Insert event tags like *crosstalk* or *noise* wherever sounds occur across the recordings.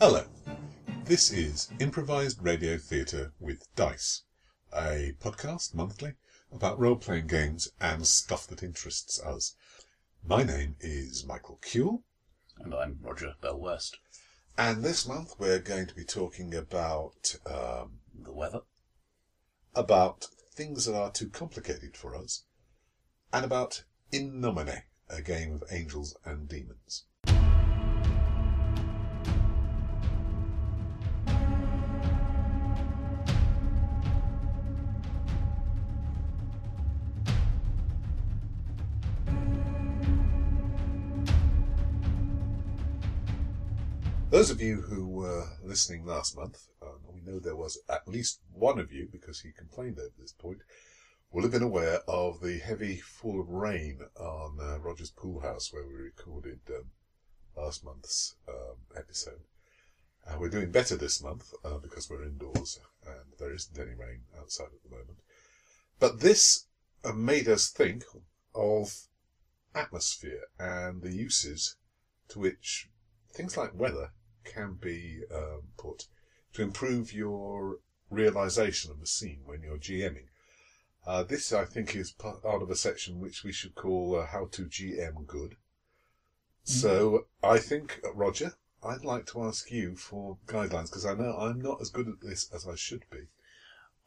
Hello. This is Improvised Radio Theatre with Dice, a podcast monthly about role playing games and stuff that interests us. My name is Michael Cule, And I'm Roger Bell West. and this month we're going to be talking about um, The weather. about things that are too complicated for us, and about In Nomine, a game of angels and demons. Those of you who were listening last month, um, we know there was at least one of you, because he complained over this point, will have been aware of the heavy fall of rain on uh, Roger's Pool House where we recorded um, last month's um, episode. Uh, we're doing better this month uh, because we're indoors and there isn't any rain outside at the moment. But this uh, made us think of atmosphere and the uses to which things like weather can be um, put to improve your realization of a scene when you're GMing. Uh, this, I think, is part of a section which we should call uh, How to GM Good. So, I think, uh, Roger, I'd like to ask you for guidelines because I know I'm not as good at this as I should be.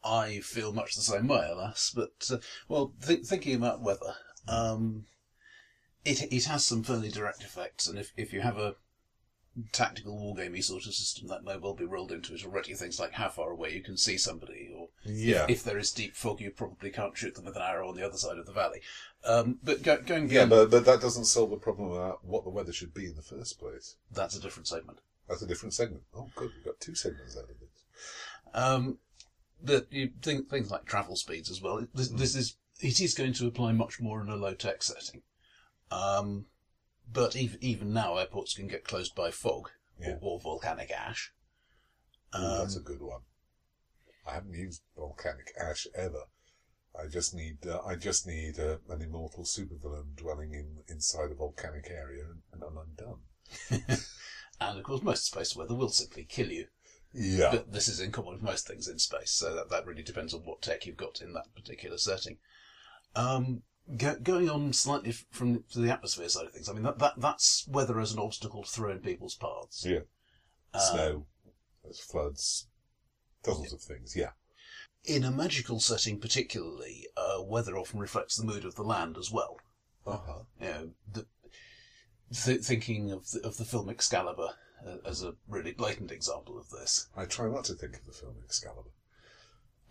I feel much the same way, alas. But, uh, well, th- thinking about weather, um, it, it has some fairly direct effects. And if, if you have a tactical wargamey sort of system, that may well be rolled into it already. Things like how far away you can see somebody, or Yeah. if there is deep fog, you probably can't shoot them with an arrow on the other side of the valley. Um, but go, going Yeah, but, but that doesn't solve the problem about what the weather should be in the first place. that's a different segment. That's a different segment. Oh, good. We've got two segments out of this. Um, but you think things like travel speeds as well. This, this is it is going to apply much more in a low tech setting. Um, but even even now, airports can get closed by fog Yeah. or, or volcanic ash. Ooh, Um, that's a good one. I haven't used volcanic ash ever. I just need uh, I just need uh, an immortal supervillain dwelling in inside a volcanic area, and, and I'm undone. *laughs* and of course, most space weather will simply kill you. Yeah, But this is in common with most things in space, so that, that really depends on what tech you've got in that particular setting. Um, go, going on slightly f- from to the atmosphere side of things, I mean that, that that's weather as an obstacle to throw in people's paths. yeah. Uh, Snow, there's floods, dozens of things. Yeah, In a magical setting, particularly, uh, weather often reflects the mood of the land as well. uh huh. You know, the, th- thinking of the, of the film Excalibur uh, as a really blatant example of this. I try not to think of the film Excalibur.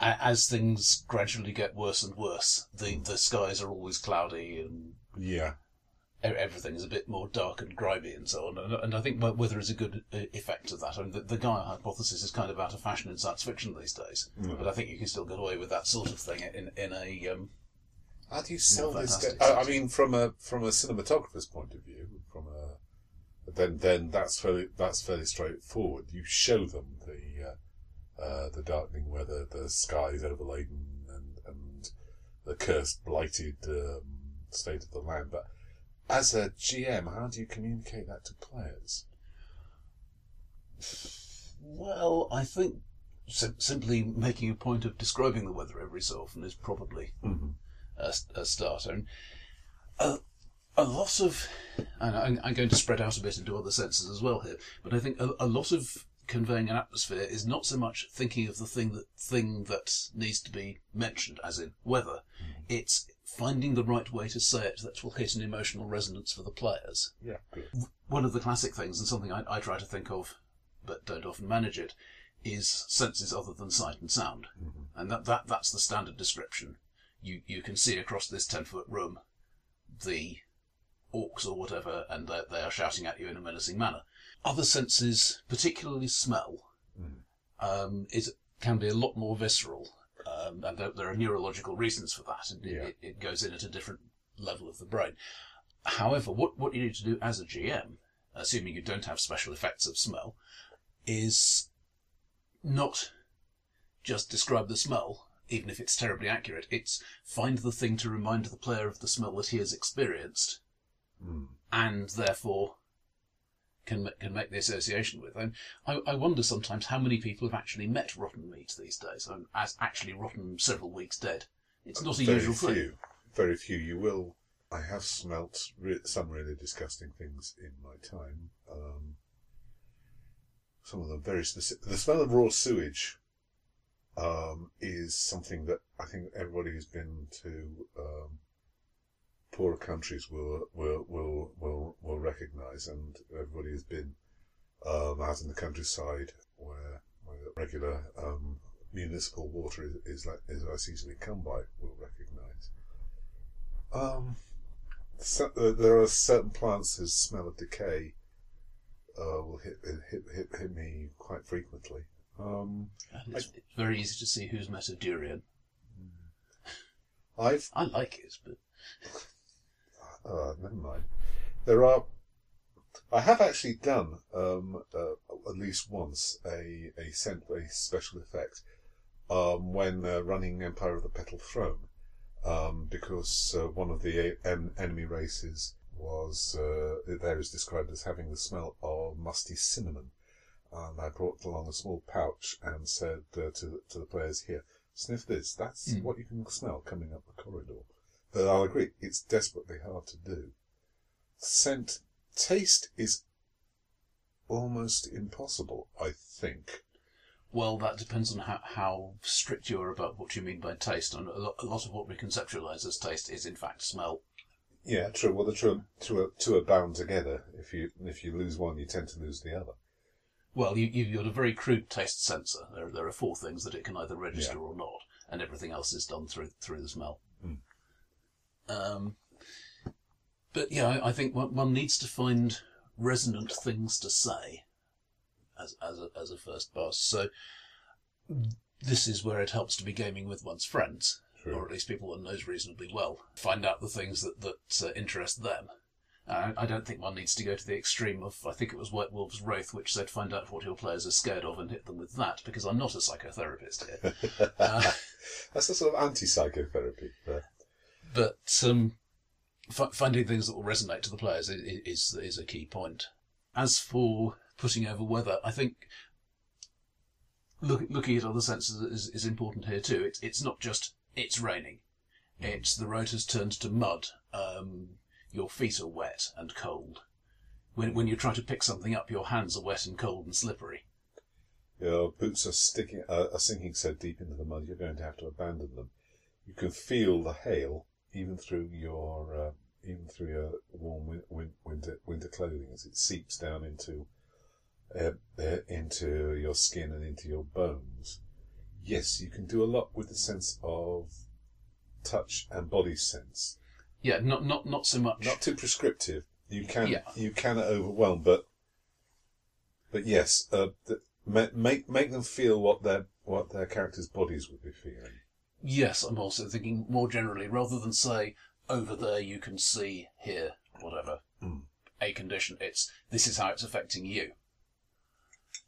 A- As things gradually get worse and worse, the, the skies are always cloudy and Yeah, e- everything is a bit more dark and grimy and so on. And, and I think weather is a good uh, effect of that. I mean, the, the Gaia hypothesis is kind of out of fashion in science fiction these days, Mm. but I think you can still get away with that sort of thing in in a um, How do you sell this? Ga- I, I mean, from a from a cinematographer's point of view, from a then then that's fairly that's fairly straightforward. You show them the uh, the darkening weather, the skies overladen, and and the cursed, blighted um, state of the land. But as a GM, how do you communicate that to players? Well, I think sim- simply making a point of describing the weather every so often is probably Mm-hmm. a, a starter. And a, a lot of, and I'm, I'm going to spread out a bit into other senses as well here, but I think a, a lot of conveying an atmosphere is not so much thinking of the thing that thing that needs to be mentioned, as in weather. Mm. It's finding the right way to say it that will hit an emotional resonance for the players Yeah, good. one of the classic things, and something I, I try to think of, but don't often manage it, is senses other than sight and sound, mm-hmm. and that, that that's the standard description. You you can see across this ten foot room the orcs or whatever, and they they are shouting at you in a menacing manner. Other senses, particularly smell, um, is can be a lot more visceral, um, and there, there are neurological reasons for that. And Yeah. it, it goes in at a different level of the brain. However, what, what you need to do as a GM, assuming you don't have special effects of smell, is not just describe the smell, even if it's terribly accurate. It's find the thing to remind the player of the smell that he has experienced, Mm. and therefore can can make the association with. And I, I wonder sometimes how many people have actually met rotten meat these days, and as actually rotten several weeks dead. It's not a very usual few. thing. Very few. You will. I have smelt re- some really disgusting things in my time. Um, some of them very specific. The smell of raw sewage um, is something that I think everybody who's been to um, poorer countries will will will will will recognise, and everybody who's been um, out in the countryside where, where regular um, municipal water is, is like is less easily come by will recognise. Um, so, uh, there are certain plants whose smell of decay uh, will hit, hit hit hit me quite frequently. Um, And it's, it's very easy to see who's met a durian. I've I like it, but uh, never mind. There are. I have actually done um, uh, at least once a a scent a special effect um, when uh, running Empire of the Petal Throne, um, because uh, one of the en- enemy races was uh, there is described as having the smell of musty cinnamon, and I brought along a small pouch and said uh, to the, to the players here, sniff this. That's Mm. what you can smell coming up the corridor. But I'll agree, it's desperately hard to do. Scent, taste is almost impossible, I think. well, that depends on how, how strict you are about what you mean by taste. And a lot, a lot of what we conceptualize as taste is in fact smell. Yeah, true. Well, the two, two, are, two are bound together. If you if you lose one, you tend to lose the other. Well, you, you've got a very crude taste sensor. There, there are four things that it can either register Yeah. or not, and everything else is done through through the smell. Mm. Um, but yeah, I, I think one, one needs to find resonant things to say as as a, as a first pass. So this is where it helps to be gaming with one's friends, True. or at least people one knows reasonably well. Find out the things that that uh, interest them. Uh, I don't think one needs to go to the extreme of, I think it was White Wolf's Wraith, which said find out what your players are scared of and hit them with that, because I'm not a psychotherapist here. *laughs* Uh, That's a sort of anti-psychotherapy. But but um, f- finding things that will resonate to the players i- i- is is a key point. As for putting over weather, I think look, looking at other senses is, is important here too. It's it's not just it's raining; it's the road has turned to mud. Um, your feet are wet and cold. When when you try to pick something up, your hands are wet and cold and slippery. your boots are sticking, uh, are sinking so deep into the mud, you're going to have to abandon them. You can feel the hail even through your uh, even through your warm win- win- winter winter clothing as it seeps down into uh, uh, into your skin and into your bones. Yes, you can do a lot with the sense of touch and body sense. Yeah, not not not so much. Not too prescriptive. You can Yeah. you can overwhelm, but but yes, uh, th- ma- make make them feel what their what their characters' bodies would be feeling. Yes, I'm also thinking more generally, rather than say, over there you can see, here, whatever, Mm. a condition, it's, this is how it's affecting you.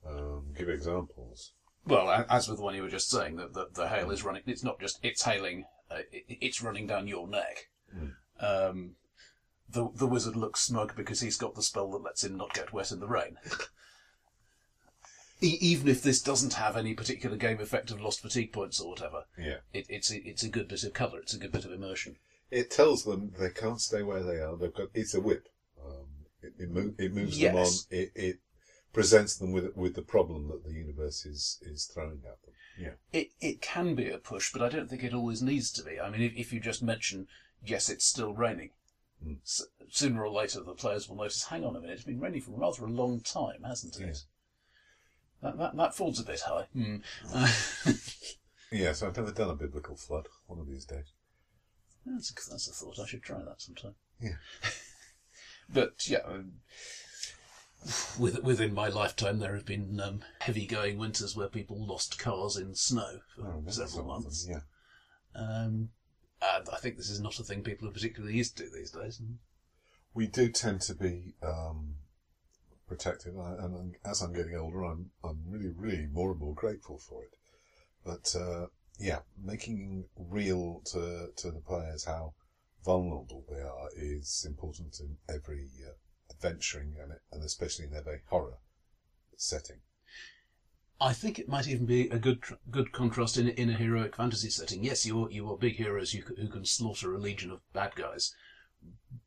Um, give examples. Well, as with the one you were just saying, that the, the hail is running, it's not just, it's hailing, uh, it, it's running down your neck. Mm. Um, the, the wizard looks smug because he's got the spell that lets him not get wet in the rain. *laughs* E- even if this doesn't have any particular game effect of lost fatigue points or whatever, Yeah, it, it's, a, it's a good bit of colour, it's a good bit of immersion. it tells them they can't stay where they are. They've got it's a whip. Um, it it, mo- it moves them on. It, it presents them with with the problem that the universe is is throwing at them. Yeah, It it can be a push, but I don't think it always needs to be. I mean, if, if you just mention, yes, it's still raining, Mm. s- sooner or later the players will notice, hang on a minute, it's been raining for rather a long time, hasn't it? Yeah. That, that, that falls a bit high. Uh, *laughs* yes. I've never done a biblical flood. One of these days. that's, a, that's a thought. I should try that sometime. Yeah. *laughs* but, yeah, um, with, within my lifetime, there have been um, heavy going winters where people lost cars in snow for I several some of them, months. Yeah. Um, and I think this is not a thing people are particularly used to these days. we do tend to be um, protective, and, and as I'm getting older, I'm I'm really, really more and more grateful for it. But uh, yeah, making real to to the players how vulnerable they are is important in every uh, adventuring and, and especially in a very horror setting. I think it might even be a good good contrast in in a heroic fantasy setting. Yes, you are, you are big heroes c- who can slaughter a legion of bad guys,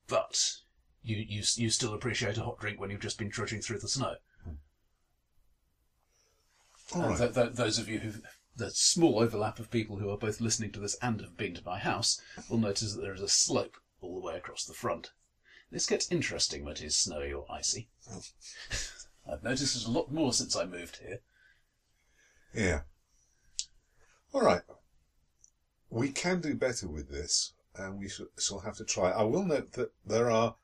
but you, you you still appreciate a hot drink when you've just been trudging through the snow. Hmm. All And right. th- th- those of you who the small overlap of people who are both listening to this and have been to my house will notice that there is a slope all the way across the front. This gets interesting when it is snowy or icy. Hmm. I've noticed it a lot more since I moved here. Yeah. All right. We can do better with this, and we shall have to try. I will note that there are.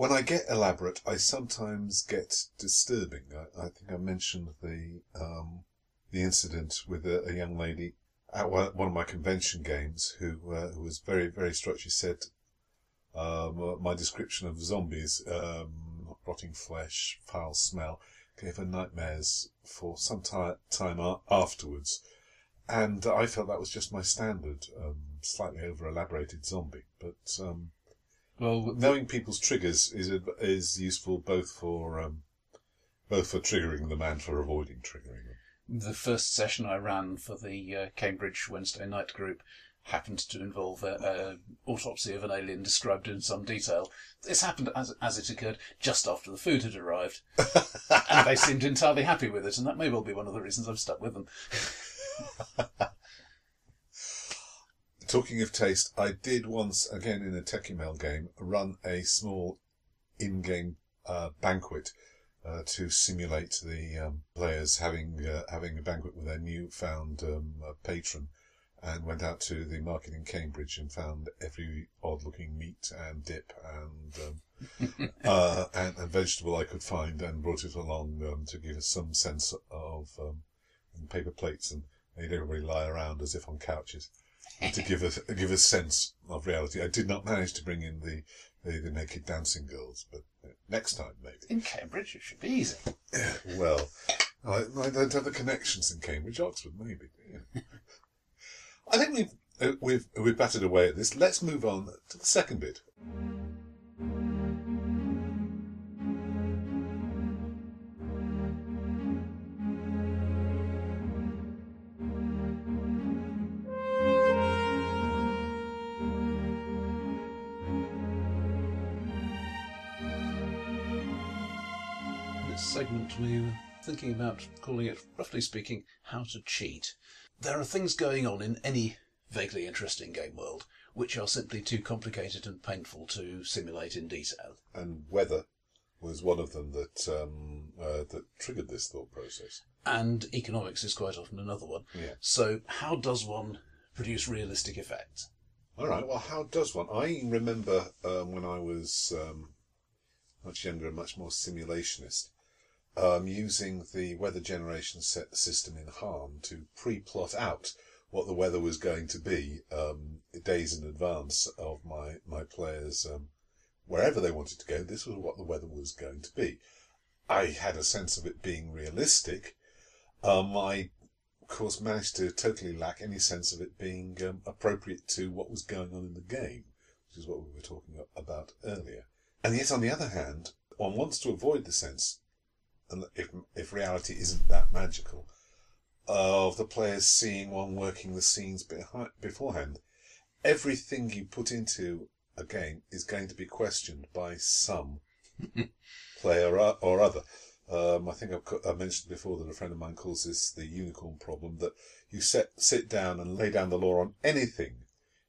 When I get elaborate, I sometimes get disturbing. I, I think I mentioned the um, the incident with a, a young lady at one of my convention games who uh, who was very very struck. She said, um, my description of zombies, um, rotting flesh, foul smell, gave her nightmares for some ti time afterwards. And I felt that was just my standard, um, slightly over elaborated zombie. But um, Well, knowing people's triggers is is useful both for um, both for triggering them and for avoiding triggering them. the first session I ran for the uh, Cambridge Wednesday night group happened to involve an autopsy of an alien described in some detail. This happened as, as it occurred just after the food had arrived, *laughs* and they seemed entirely happy with it, and that may well be one of the reasons I've stuck with them. *laughs* Talking of taste, I did once, again in a Tekumel game, run a small in-game uh, banquet uh, to simulate the um, players having uh, having a banquet with their newfound um, uh, patron, and went out to the market in Cambridge and found every odd-looking meat and dip and um, *laughs* uh, and, and vegetable I could find, and brought it along um, to give us some sense of um, paper plates and made everybody lie around as if on couches to give us give a sense of reality. I did not manage to bring in the the, the naked dancing girls, but uh, next time maybe. In Cambridge, it should be easy. *laughs* Well, I, I don't have the connections in Cambridge, Oxford, maybe. yeah. *laughs* I think we've uh, we've we've battered away at this. Let's move on to the second bit. Thinking about calling it, roughly speaking, How to Cheat. There are things going on in any vaguely interesting game world which are simply too complicated and painful to simulate in detail. And weather was one of them that um, uh, that triggered this thought process. And economics is quite often another one. Yeah. So, how does one produce realistic effects? All right. Well, how does one? I remember um, when I was um, much younger and much more simulationist, um, using the weather generation set system in Harn to pre-plot out what the weather was going to be um, days in advance of my my players um, wherever they wanted to go. This was what the weather was going to be. I had a sense of it being realistic. Um, I of course, managed to totally lack any sense of it being um, appropriate to what was going on in the game, which is what we were talking about earlier. And yet, on the other hand, one wants to avoid the sense, and if, if reality isn't that magical, of the players seeing one working the scenes behind, beforehand. Everything you put into a game is going to be questioned by some *laughs* player or, or other. Um, I think I've, I mentioned before that a friend of mine calls this the unicorn problem, that you set, sit down and lay down the law on anything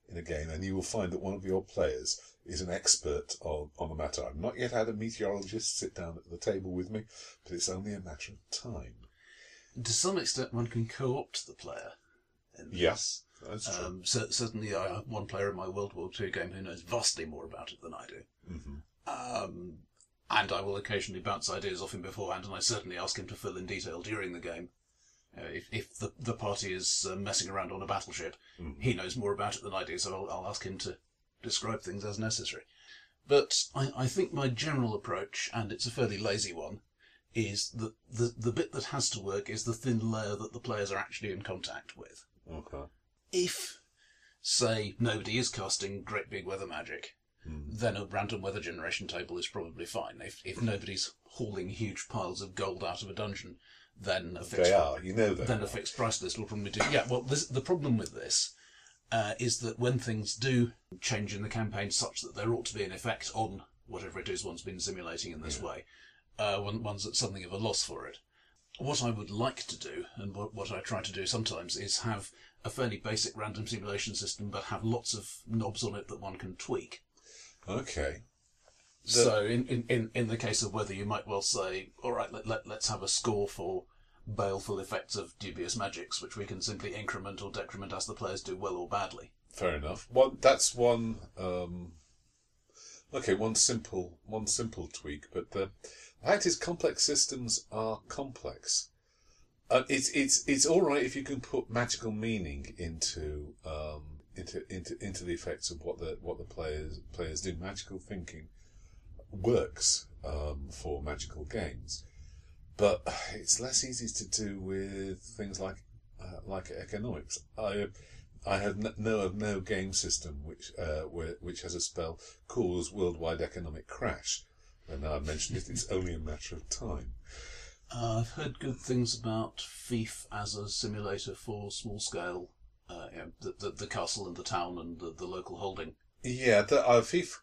in a game and you will find that one of your players is an expert on, on the matter. I've not yet had a meteorologist sit down at the table with me, but it's only a matter of time. To some extent, one can co-opt the player. Yes, that's true. Um, cer- certainly, I have one player in my World War II game who knows vastly more about it than I do. hmm Um, and I will occasionally bounce ideas off him beforehand, and I certainly ask him to fill in detail during the game. Uh, if if the, the party is uh, messing around on a battleship, he knows more about it than I do, so I'll, I'll ask him to describe things as necessary. But I, I think my general approach, and it's a fairly lazy one, is that the, the bit that has to work is the thin layer that the players are actually in contact with. Okay. If, say, nobody is casting great big weather magic, hmm. then a random weather generation table is probably fine. If if nobody's hauling huge piles of gold out of a dungeon, then a fixed They are, you know that. then a fixed price list will probably do. Yeah, well, this, the problem with this uh, is that when things do change in the campaign such that there ought to be an effect on whatever it is one's been simulating in this way, uh, one, one's at something of a loss for it. What I would like to do, and what, what I try to do sometimes, is have a fairly basic random simulation system, but have lots of knobs on it that one can tweak. Okay. So, in, in, in, in the case of weather, you might well say, all right, let, let, let's have a score for baleful effects of dubious magics, which we can simply increment or decrement as the players do well or badly. Fair enough. That's one. Um, okay, one simple one simple tweak, but the fact is, complex systems are complex. Uh, it's it's it's all right if you can put magical meaning into um, into into into the effects of what the what the players players do. Magical thinking works um, for magical games, but it's less easy to do with things like uh, like economics. I I have know of no game system which uh, which has a spell cause worldwide economic crash. And now I mentioned it, it's only a matter of time. Uh, I've heard good things about Thief as a simulator for small scale, uh, you know, the, the, the castle and the town and the, the local holding. Yeah, the uh, Thief.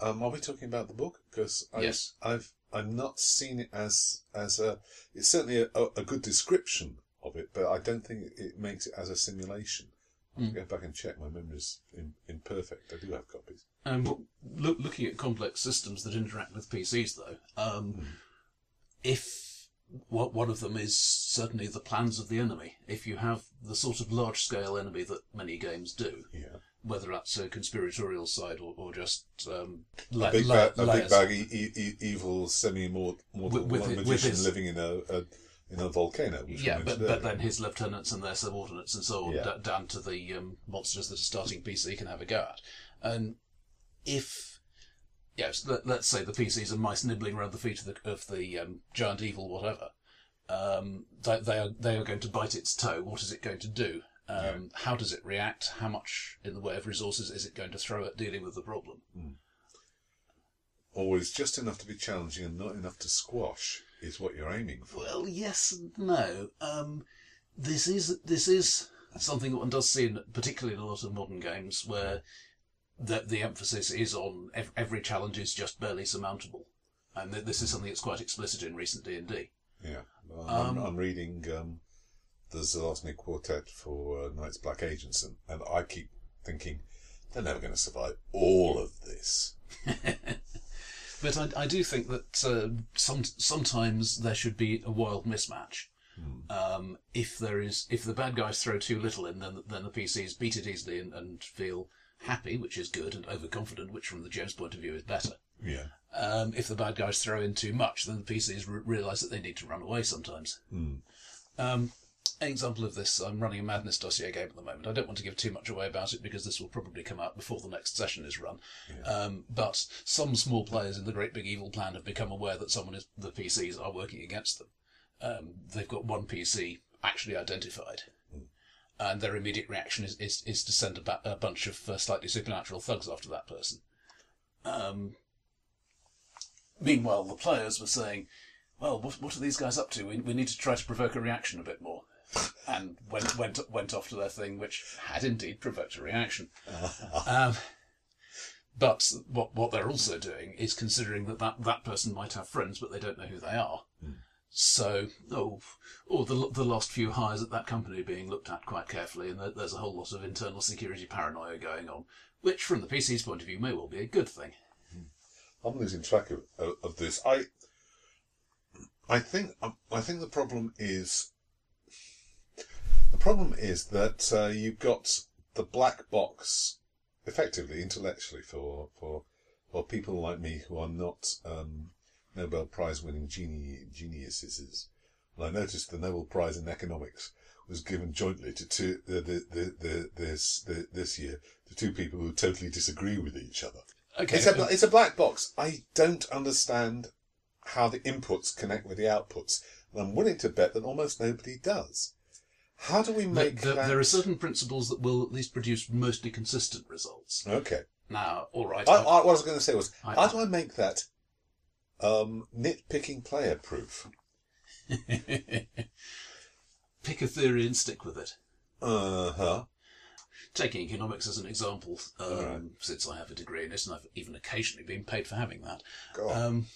Um, are we talking about the book? Because Yes. I've I've not seen it as as a. It's certainly a, a, good description of it, but I don't think it makes it as a simulation. I'll Hmm. go back and check. My memory's in, imperfect. I do have copies. Um, but look, looking at complex systems that interact with PCs, though, um, if what one of them is certainly the plans of the enemy, if you have the sort of large scale enemy that many games do, Yeah, whether that's a conspiratorial side or, or just um, a la- big, la- a big bag e- e- evil semi-mortal With- with it- with magician his- living in a, a in a volcano. Which Yeah, but, but then his lieutenants and their subordinates and so on, Yeah. d- down to the um, monsters that are starting PC can have a go at. And if, yes, let, let's say the PCs are mice nibbling around the feet of the, of the um, giant evil, whatever, um, they, they, are, they are going to bite its toe. What is it going to do? Um, How does it react? How much in the way of resources is it going to throw at dealing with the problem? always just enough to be challenging and not enough to squash is what you're aiming for. Well, yes and no. Um, this is this is something that one does see, in, particularly in a lot of modern games, where the the emphasis is on ev- every challenge is just barely surmountable, and th- this is something that's quite explicit in recent D and D. Yeah, um, Um, I'm, I'm reading um, the Zalozhniy Quartet for uh, Night's Black Agents, and, and I keep thinking they're never going to survive all of this. *laughs* But I, I do think that uh, some sometimes there should be a wild mismatch. Um, if there is, if the bad guys throw too little in, then then the PCs beat it easily and, and feel happy, which is good, and overconfident, which from the GM's point of view is better. Yeah, Um, if the bad guys throw in too much, then the PCs r- realise that they need to run away sometimes. Um, an example of this, I'm running a Madness dossier game at the moment. I don't want to give too much away about it because this will probably come out before the next session is run. Um, but some small players in the Great Big Evil Plan have become aware that someone is the PCs are working against them. Um, they've got one PC actually identified. And their immediate reaction is, is, is to send a, ba- a bunch of uh, slightly supernatural thugs after that person. Um, Meanwhile, the players were saying, "Well, what, what are these guys up to? We, we need to try to provoke a reaction a bit more." And went went went off to their thing, which had indeed provoked a reaction. *laughs* um, but what what they're also doing is considering that, that that person might have friends, but they don't know who they are. So, oh, or the the last few hires at that company being looked at quite carefully, and there's a whole lot of internal security paranoia going on, which, from the PC's point of view, may well be a good thing. I'm losing track of, of, this. I, I think, I think the problem is, the problem is that uh, you've got the black box, effectively intellectually for for for people like me who are not um, Nobel Prize winning geni- geniuses. And I noticed the Nobel Prize in economics was given jointly to two the, the, the, the, this this year to two people who totally disagree with each other. Okay, It's a, it's a black box. I don't understand how the inputs connect with the outputs. And I'm willing to bet that almost nobody does. How do we make there, that? there are certain principles that will at least produce mostly consistent results. Okay. Now, all right. I, I, what I was going to say was, I- how do I make that um, nitpicking player proof? *laughs* Pick a theory and stick with it. Uh huh. Taking economics as an example, um, Alright. since I have a degree in it and I've even occasionally been paid for having that. Um,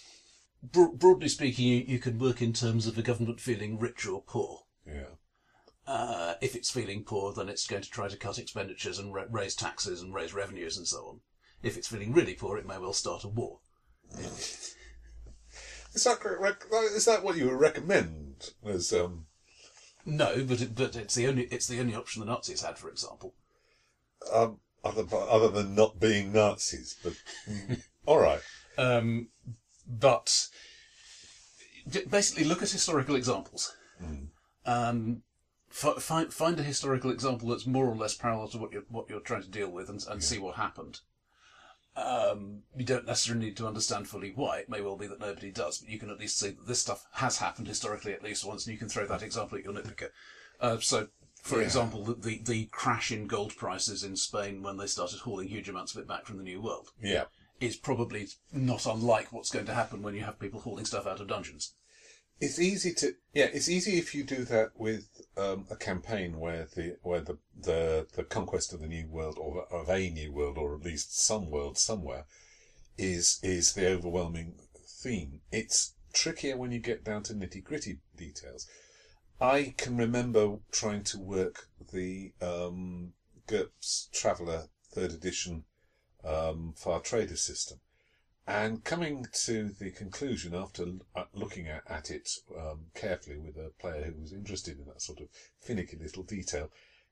bro- broadly speaking, you, you can work in terms of a government feeling rich or poor. yeah. Uh, if it's feeling poor, then it's going to try to cut expenditures and ra- raise taxes and raise revenues and so on. If it's feeling really poor, it may well start a war. *laughs* Is that correct? Is that what you would recommend? As um, No, but it, but it's the only it's the only option the Nazis had, for example. um other other than not being Nazis, but all right. *laughs* Um, but basically, look at historical examples. Um, find find a historical example that's more or less parallel to what you're what you're trying to deal with, and, and see what happened. Um, you don't necessarily need to understand fully why. It may well be that nobody does, but you can at least see that this stuff has happened historically at least once, and you can throw that example at your nitpicker. Uh, so, for Yeah. example, the, the the crash in gold prices in Spain when they started hauling huge amounts of it back from the New World Yeah. is probably not unlike what's going to happen when you have people hauling stuff out of dungeons. It's easy to yeah. It's easy if you do that with um, a campaign where the where the, the the conquest of the new world or of a new world or at least some world somewhere is is the overwhelming theme. It's trickier when you get down to nitty gritty details. I can remember trying to work the um, Traveller third edition um, Far Trader system. And coming to the conclusion after uh, looking at, at it um, carefully with a player who was interested in that sort of finicky little detail,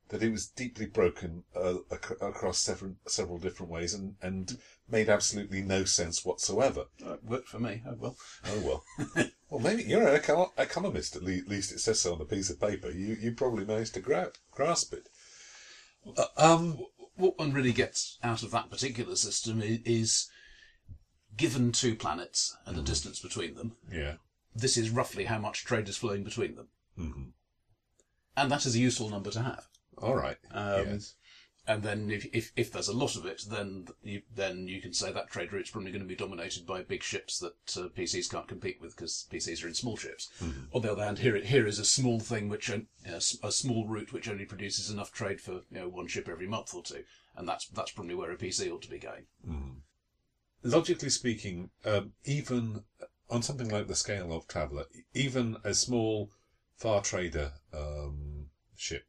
that it was deeply broken uh, ac- across several several different ways and, and made absolutely no sense whatsoever. Uh, worked for me. Oh well. Oh well. *laughs* well, maybe you're an eco- economist. At le- least it says so on the piece of paper. You you probably managed to gra- grasp it. Uh, um. What one really gets out of that particular system is, is given two planets and the distance between them. Yeah. This is roughly how much trade is flowing between them, hmm and that is a useful number to have. All right. Um, yes. And then, if, if if there's a lot of it, then you then you can say that trade route's probably going to be dominated by big ships that uh, PCs can't compete with because PCs are in small ships. On the other hand, here here is a small thing which on- you know, s- a small route which only produces enough trade for you know one ship every month or two, and that's that's probably where a PC ought to be going. Logically speaking, um, even on something like the scale of Traveller, even a small far trader um, ship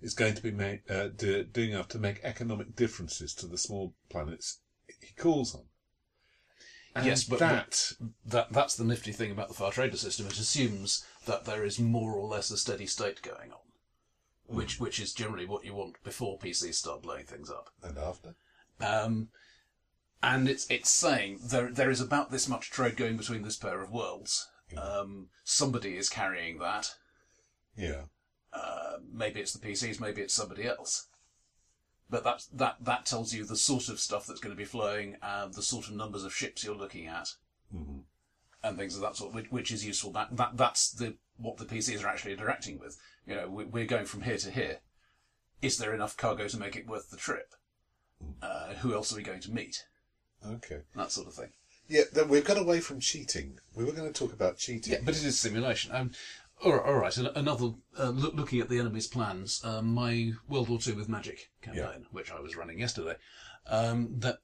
is going to be uh, do, doing enough to make economic differences to the small planets he calls on. And yes, but that but that that's the nifty thing about the far trader system. It assumes that there is more or less a steady state going on, which which is generally what you want before PCs start blowing things up. and after. Um, and it's it's saying there there is about this much trade going between this pair of worlds. Um, somebody is carrying that. Yeah. Uh, maybe it's the PCs, maybe it's somebody else. But that that that tells you the sort of stuff that's going to be flowing, and the sort of numbers of ships you're looking at, Mhm. and things of that sort, which, which is useful. That that that's the what the PCs are actually interacting with. You know, we, we're going from here to here. Is there enough cargo to make it worth the trip? Uh, who else are we going to meet? Okay. That sort of thing. Yeah, then we've got away from cheating. We were going to talk about cheating. Yeah, but it is simulation. Um, all right, all right. an- Another uh, look, looking at the enemy's plans. Um, my World War Two with Magic campaign, which I was running yesterday, um, that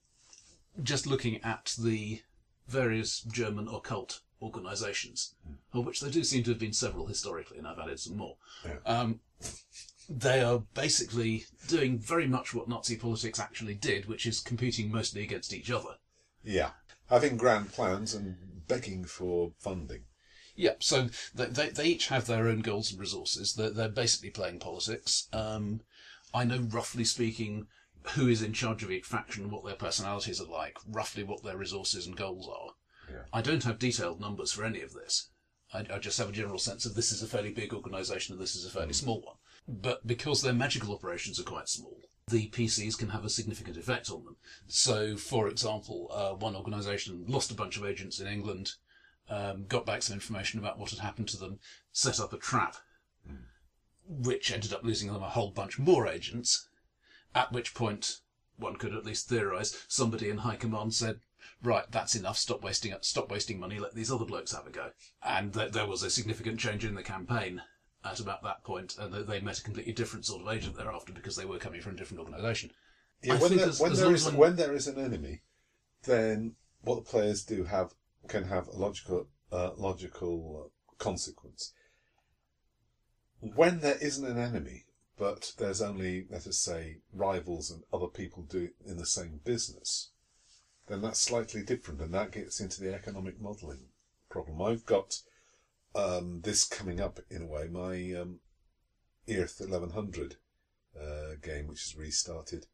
just looking at the various German occult organisations, of which there do seem to have been several historically, and I've added some more. Yeah. Um, they are basically doing very much what Nazi politics actually did, which is competing mostly against each other. Yeah. Having grand plans and begging for funding. Yeah, so they, they, they each have their own goals and resources. They're, they're basically playing politics. Um, I know, roughly speaking, who is in charge of each faction, what their personalities are like, roughly what their resources and goals are. Yeah. I don't have detailed numbers for any of this. I, I just have a general sense of this is a fairly big organisation and this is a fairly small one. But because their magical operations are quite small, the PCs can have a significant effect on them. So, for example, uh, one organisation lost a bunch of agents in England, um, got back some information about what had happened to them, set up a trap, which ended up losing them a whole bunch more agents. At which point, one could at least theorise, somebody in high command said, "Right, that's enough. Stop wasting stop wasting money. Let these other blokes have a go." And th- there was a significant change in the campaign at about that point, and they- they met a completely different sort of agent thereafter because they were coming from a different organisation. Yeah, I when there, as- when as there one- when there is an enemy, then what the players do have can have a logical uh, logical uh, consequence. When there isn't an enemy, but there's only let us say rivals and other people do in the same business, then that's slightly different, and that gets into the economic modelling problem. I've got um, this coming up in a way. My um, Earth 1100 uh, game, which is restarted,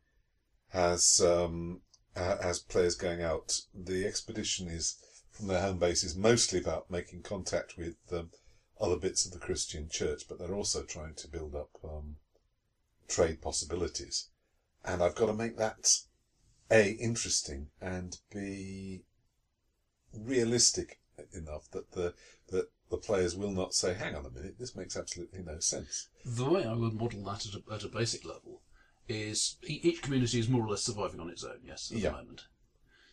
has um, has players going out. The expedition is from their home base is mostly about making contact with um, other bits of the Christian church, but they're also trying to build up um, trade possibilities. And I've got to make that a interesting and b realistic enough that the that the players will not say, "Hang on a minute, this makes absolutely no sense." The way I would model that at a, at a basic level is each community is more or less surviving on its own. Yes, at Yeah. the moment.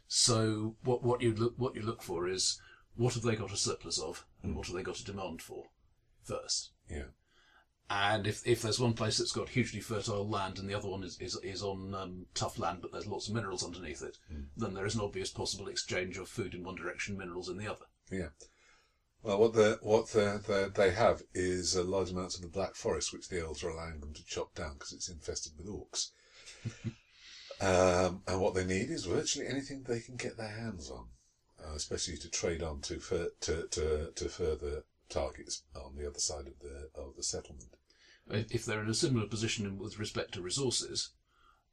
So what what you look what you look for is what have they got a surplus of, and what have they got a demand for, first. Yeah. And if, if there's one place that's got hugely fertile land and the other one is, is, is on um, tough land but there's lots of minerals underneath it, then there is an obvious possible exchange of food in one direction, minerals in the other. Yeah. Well, what the what the, the, they have is uh, large amounts of the Black Forest, which the elves are allowing them to chop down because it's infested with orcs. *laughs* um, and what they need is virtually anything they can get their hands on, uh, especially to trade on to, fur- to to to further targets on the other side of the of the settlement. If if they're in a similar position with respect to resources,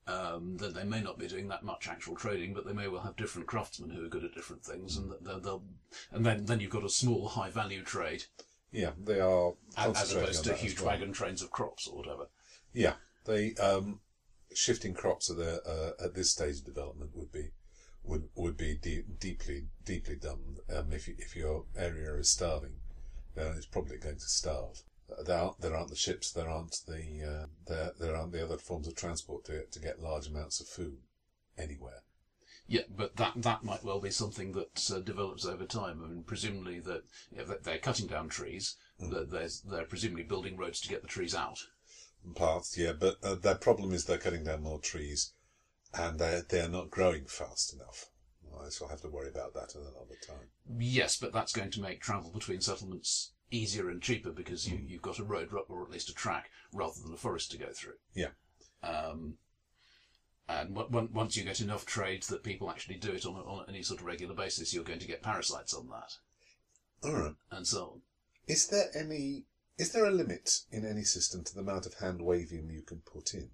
um, then they may not be doing that much actual trading, but they may well have different craftsmen who are good at different things, and they'll, they'll and then then you've got a small high value trade Yeah, they are as, opposed to huge well. wagon trains of crops or whatever. Yeah, they um, shifting crops at the uh, at this stage of development would be would would be de- deeply deeply done. Um, if you, if your area is starving, then it's probably going to starve. There aren't there aren't the ships, there aren't the uh, there there aren't the other forms of transport to to get large amounts of food anywhere. Yeah, but that that might well be something that uh, develops over time. I mean, presumably that they're cutting down trees, that there's they're presumably building roads to get the trees out. Paths, yeah, but uh, their problem is they're cutting down more trees, and they they are not growing fast enough. I shall have to worry about that at another time. Yes, but that's going to make travel between settlements easier and cheaper because you, you've got a road or at least a track rather than a forest to go through. Yeah. Um, and once you get enough trade that people actually do it on, a, on any sort of regular basis, you're going to get parasites on that All right. and so on. Is there any is there a limit in any system to the amount of hand waving you can put in?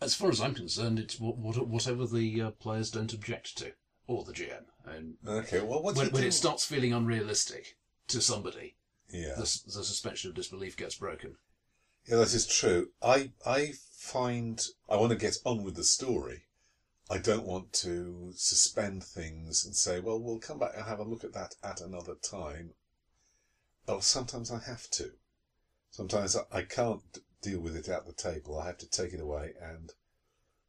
As far as I'm concerned, it's what, what, whatever the uh, players don't object to, or the GM. And Okay, well, what when, when it starts feeling unrealistic to somebody, yeah, the, the suspension of disbelief gets broken. yeah, that is true. I I find I want to get on with the story. I don't want to suspend things and say, well, we'll come back and have a look at that at another time. But sometimes I have to. Sometimes I- can't deal with it at the table. I have to take it away and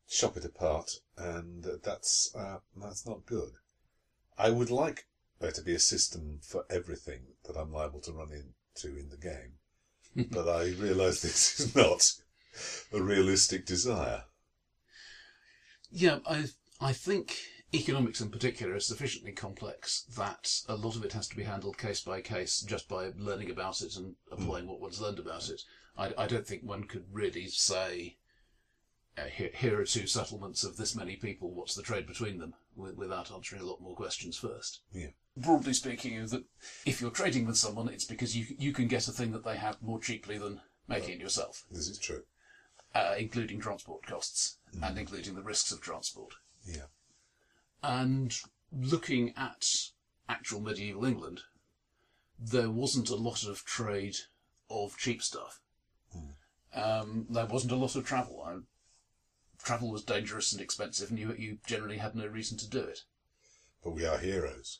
chop it apart, and that's uh, that's not good. I would like there to be a system for everything that I'm liable to run into in the game, *laughs* but I realise this is not a realistic desire. Yeah, I I think economics in particular is sufficiently complex that a lot of it has to be handled case by case, just by learning about it and applying what one's learned about it. I, I don't think one could really say, uh, here, here are two settlements of this many people. What's the trade between them? Without answering a lot more questions first. Yeah. Broadly speaking, that if you're trading with someone, it's because you you can get a thing that they have more cheaply than making it yourself, This is true. uh, including transport costs and including the risks of transport. Yeah. And looking at actual medieval England, there wasn't a lot of trade of cheap stuff. Um, there wasn't a lot of travel. I, travel was dangerous and expensive, and you, you generally had no reason to do it. But we are heroes.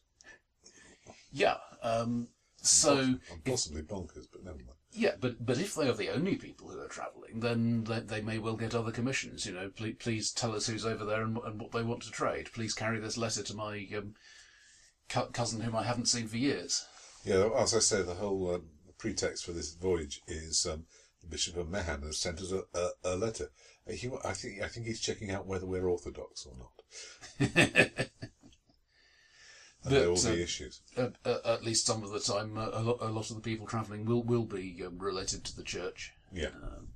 Yeah. Um, so possibly bonkers, but never mind. Yeah, but but if they are the only people who are travelling, then they, they may well get other commissions. You know, please, please tell us who's over there and, and what they want to trade. Please carry this letter to my um, cu- cousin whom I haven't seen for years. Yeah, as I say, the whole um, pretext for this voyage is um, the Bishop of Mehan has sent us a, a, a letter. He, I think I think he's checking out whether we're orthodox or not. *laughs* And there will uh, be issues. Uh, uh, at least some of the time, uh, a, lot, a lot of the people travelling will will be um, related to the church. Yeah. Um,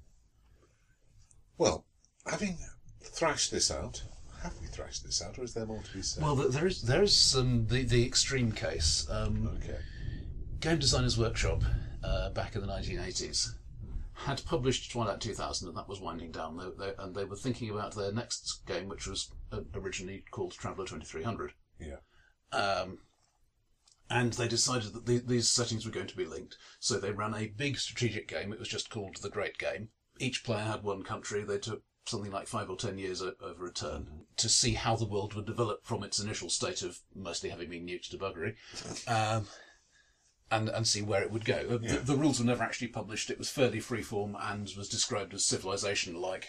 Well, having thrashed this out, have we thrashed this out, or is there more to be said? well, th- there is there is um, the the extreme case. Um, okay. Game Designers Workshop, uh, back in the 1980s, had published Twilight 2000, and that was winding down. They, they, and they were thinking about their next game, which was originally called Traveller 2300. Yeah. Um, and they decided that the, these settings were going to be linked. So they ran a big strategic game. It was just called The Great Game. Each player had one country. They took something like five or ten years over a turn to see how the world would develop from its initial state of mostly having been nuked to buggery. Um, and, and see where it would go. Uh, Yeah. The, the rules were never actually published. It was fairly freeform and was described as civilization-like.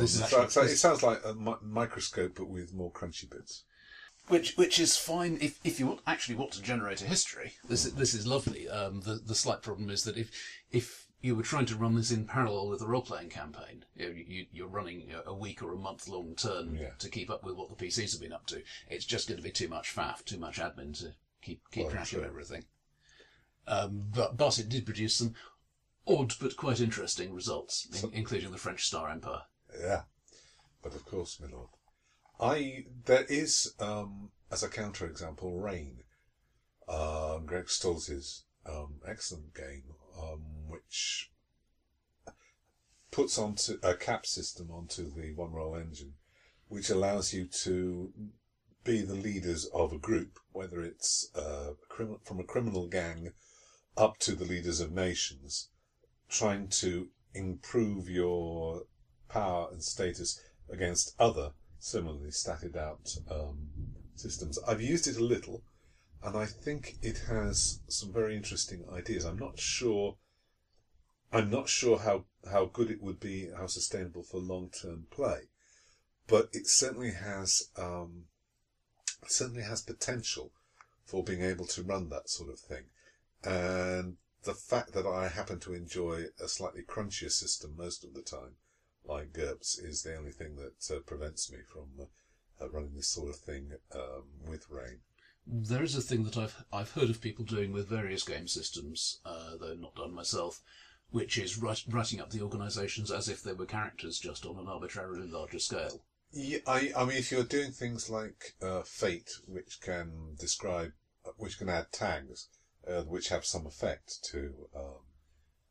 This is so- so it sounds like a mi- microscope, but with more crunchy bits. Which which is fine if, if you want, actually want to generate a history. This is, this is lovely. Um, the the slight problem is that if if you were trying to run this in parallel with a role playing campaign, you, you, you're running a week or a month long turn Yeah. to keep up with what the PCs have been up to. It's just going to be too much faff, too much admin to keep keep Well, track sure. of everything. Um, but but it did produce some odd but quite interesting results, in, including the French Star Empire. Yeah, but of course, my lord, I there is um, as a counterexample, Reign, um, Greg Stolze's um, excellent game, um, which puts onto a cap system onto the one roll engine, which allows you to be the leaders of a group, whether it's uh, from a criminal gang up to the leaders of nations, trying to improve your power and status against other similarly statted out um, systems. I've used it a little, and I think it has some very interesting ideas. I'm not sure. I'm not sure how, how good it would be, how sustainable for long term play, but it certainly has um, it certainly has potential for being able to run that sort of thing. And the fact that I happen to enjoy a slightly crunchier system most of the time, like GURPS, is the only thing that uh, prevents me from uh, uh, running this sort of thing um, with Reign. There is a thing that I've I've heard of people doing with various game systems, uh, though not done myself, which is write, writing up the organisations as if they were characters, just on an arbitrarily larger scale. Yeah, I, I mean, if you're doing things like uh, Fate, which can describe, which can add tags, uh, which have some effect to um,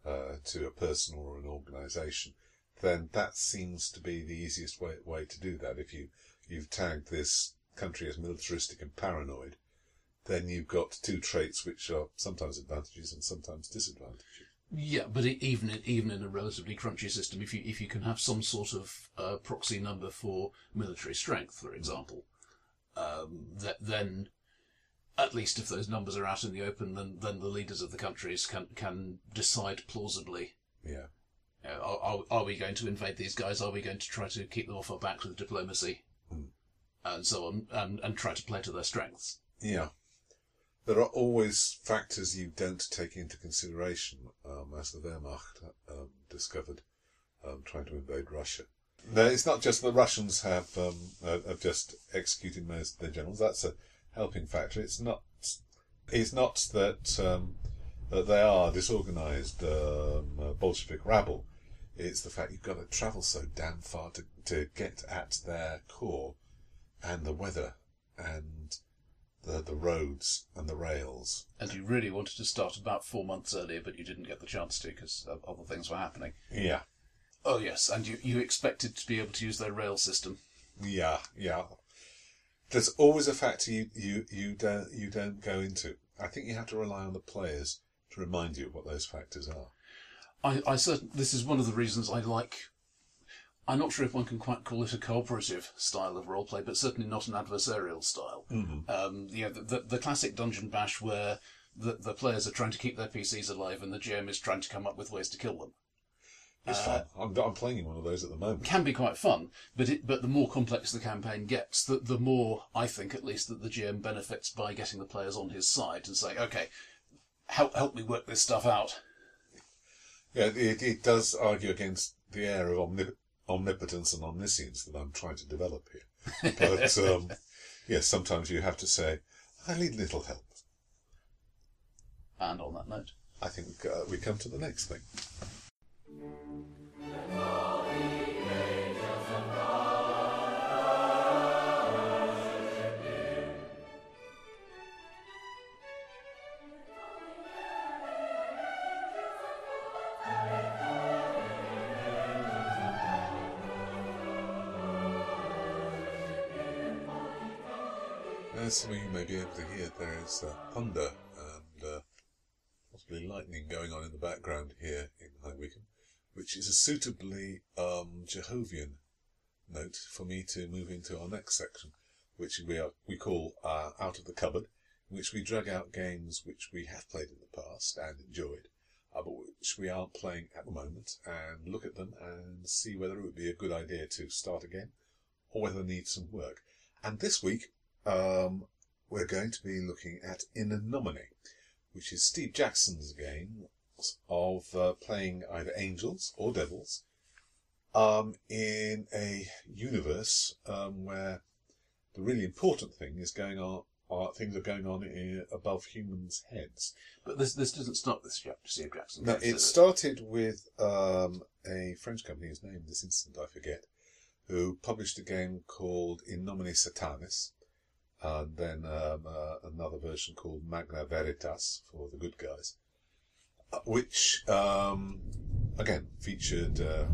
uh, to a person or an organisation, then that seems to be the easiest way way to do that. If you you've tagged this country as militaristic and paranoid, then you've got two traits which are sometimes advantages and sometimes disadvantages. Yeah, but it, even in, even in a relatively crunchy system, if you if you can have some sort of uh, proxy number for military strength, for example, um, that then at least if those numbers are out in the open, then then the leaders of the countries can can decide plausibly Yeah, You know, are, are, are we going to invade these guys? Are we going to try to keep them off our backs with diplomacy? Hmm. And so on, and, and try to play to their strengths. Yeah. There are always factors you don't take into consideration, um, as the Wehrmacht um, discovered um, trying to invade Russia. No, it's not just the Russians have um, uh, have just executed most of their generals. That's a helping factor. It's not. It's not that um, that they are disorganised um, uh, Bolshevik rabble. It's the fact you've got to travel so damn far to to get at their core, and the weather, and the the roads and the rails. And you really wanted to start about four months earlier, but you didn't get the chance to because other things were happening. Yeah, Oh yes, and you, you expected to be able to use their rail system. yeah, yeah. There's always a factor you, you, you don't you don't go into. I think you have to rely on the players to remind you of what those factors are. I, I certain this is one of the reasons I like. I'm not sure if one can quite call it a cooperative style of roleplay, but certainly not an adversarial style. Um, you know, the, the, the classic dungeon bash where the, the players are trying to keep their PCs alive and the GM is trying to come up with ways to kill them. It's fun. I'm, I'm playing in one of those at the moment. Can be quite fun, but it, but the more complex the campaign gets, the, the more, I think at least, that the GM benefits by getting the players on his side and saying, okay, help, help me work this stuff out. Yeah, it, it does argue against the air of omnip- omnipotence and omniscience that I'm trying to develop here. But *laughs* um, yes, sometimes you have to say, I need little help. And on that note, I think uh, we come to the next thing. Some of you may be able to hear, there is uh, thunder and uh, possibly lightning going on in the background here in High Wycombe, which is a suitably um, Jehovian note for me to move into our next section, which we are, we call uh, Out of the Cupboard, in which we drag out games which we have played in the past and enjoyed, uh, but which we aren't playing at the moment, and look at them and see whether it would be a good idea to start again or whether they need some work. And this week, um, we're going to be looking at In Nomine, which is Steve Jackson's game of uh, playing either angels or devils um, in a universe um, where the really important thing is going on. Are, things are going on in, above humans' heads. but this this doesn't stop with Steve Jackson. It it? started with um, a French company, whose name this instant I forget, who published a game called In Nomine Satanis, and then um, uh, another version called Magna Veritas for the good guys, uh, which um, again featured uh,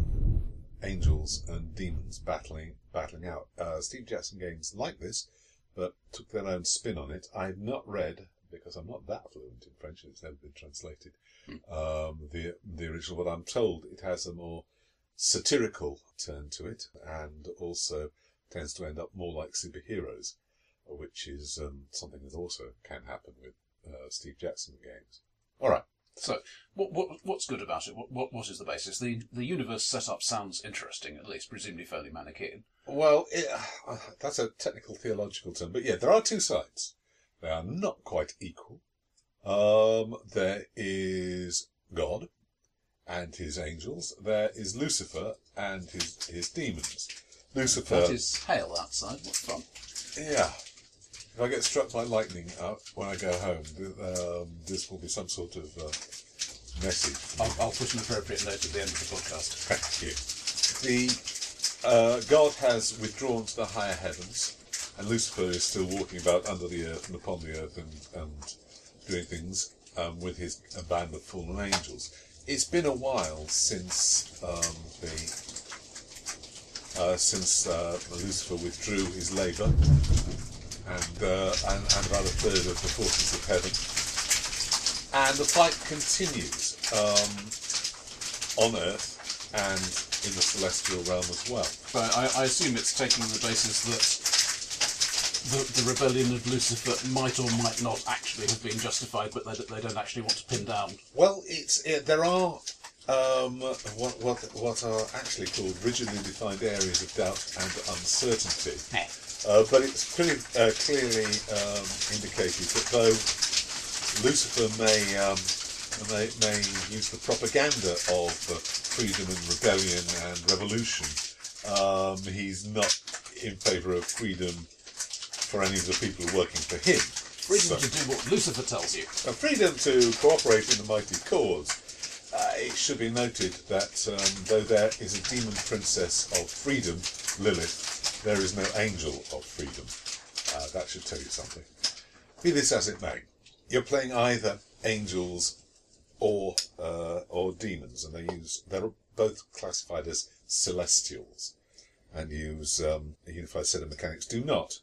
angels and demons battling battling out. Uh, Steve Jackson games like this, but took their own spin on it. I've not read because I'm not that fluent in French and it's never been translated. Um, the the original, but I'm told it has a more satirical turn to it, and also tends to end up more like superheroes, which is um, something that also can happen with uh, Steve Jackson games. All right. So, what, what what's good about it? What, what what is the basis? The the universe setup sounds interesting, at least presumably fairly Manichaean. Well, it, uh, that's a technical theological term, but yeah, there are two sides. They are not quite equal. Um, there is God and his angels. There is Lucifer and his his demons. Lucifer. That is hail outside. What fun! Yeah. If I get struck by lightning uh, when I go home, th- um, this will be some sort of uh, message. I'll, I'll put an appropriate note at the end of the podcast. Thank you. The uh, God has withdrawn to the higher heavens, and Lucifer is still walking about under the earth and upon the earth and, and doing things um, with his band of fallen angels. It's been a while since um, the uh, since uh, Lucifer withdrew his labour, and, uh, and and about a third of the forces of heaven, and the fight continues um, on Earth and in the celestial realm as well. But I, I assume it's taking the basis that the, the rebellion of Lucifer might or might not actually have been justified, but they, they don't actually want to pin down. Well, it's it, there are um, what what what are actually called rigidly defined areas of doubt and uncertainty. Uh, but it's pretty uh, clearly um, indicated that though Lucifer may um, may, may use the propaganda of uh, freedom and rebellion and revolution, um, he's not in favour of freedom for any of the people working for him. Freedom So- to do what Lucifer tells you. a freedom to cooperate in the mighty cause. Uh, it should be noted that um, though there is a demon princess of freedom, Lilith, there is no angel of freedom. Uh, that should tell you something. Be this as it may, you're playing either angels or uh, or demons, and they use they're both classified as celestials, and use um, a unified set of mechanics. Do not,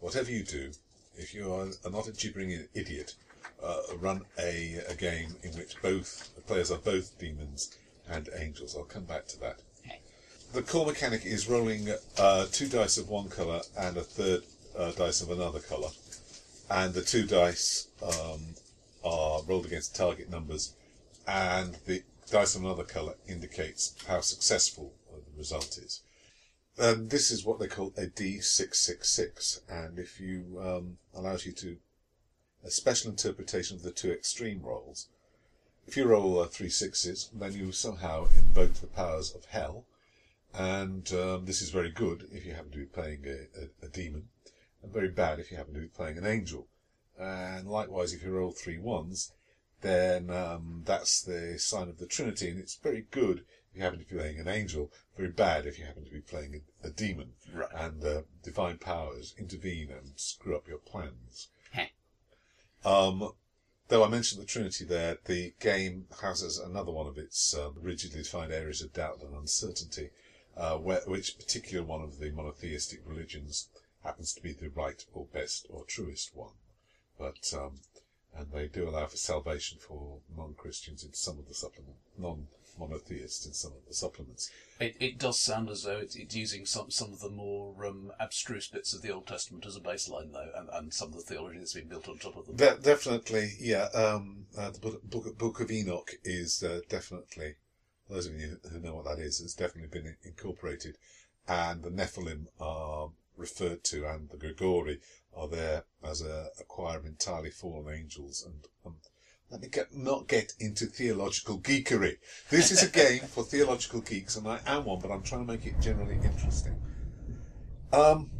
whatever you do, if you are, not a gibbering idiot, uh, run a, a game in which both the players are both demons and angels. I'll come back to that. The core mechanic is rolling uh, two dice of one colour and a third uh, dice of another colour, and the two dice um, are rolled against target numbers, and the dice of another colour indicates how successful the result is. And this is what they call a D666, and if you um, allows you to a special interpretation of the two extreme rolls. If you roll uh, three sixes, then you somehow invoke the powers of hell, and um, this is very good if you happen to be playing a, a, a demon, and very bad if you happen to be playing an angel. And likewise, if you roll three ones, then um, that's the sign of the Trinity, and it's very good if you happen to be playing an angel, very bad if you happen to be playing a, a demon, Right. and uh, divine powers intervene and screw up your plans. Um, though I mentioned the Trinity there, the game houses another one of its um, rigidly defined areas of doubt and uncertainty, uh, where, which particular one of the monotheistic religions happens to be the right or best or truest one. But um, and they do allow for salvation for non-Christians in some of the supplement, non-monotheists in some of the supplements. It, it does sound as though it's, it's using some some of the more um, abstruse bits of the Old Testament as a baseline, though, and, and some of the theology that's been built on top of them. De- definitely, yeah. Um, uh, the book, book, book of Enoch is uh, definitely, those of you who know what that is, it's definitely been incorporated. And the Nephilim are referred to, and the Grigori are there as a, a choir of entirely fallen angels. And um, let me get, not get into theological geekery. This is a *laughs* game for theological geeks, and I am one, but I'm trying to make it generally interesting. Um,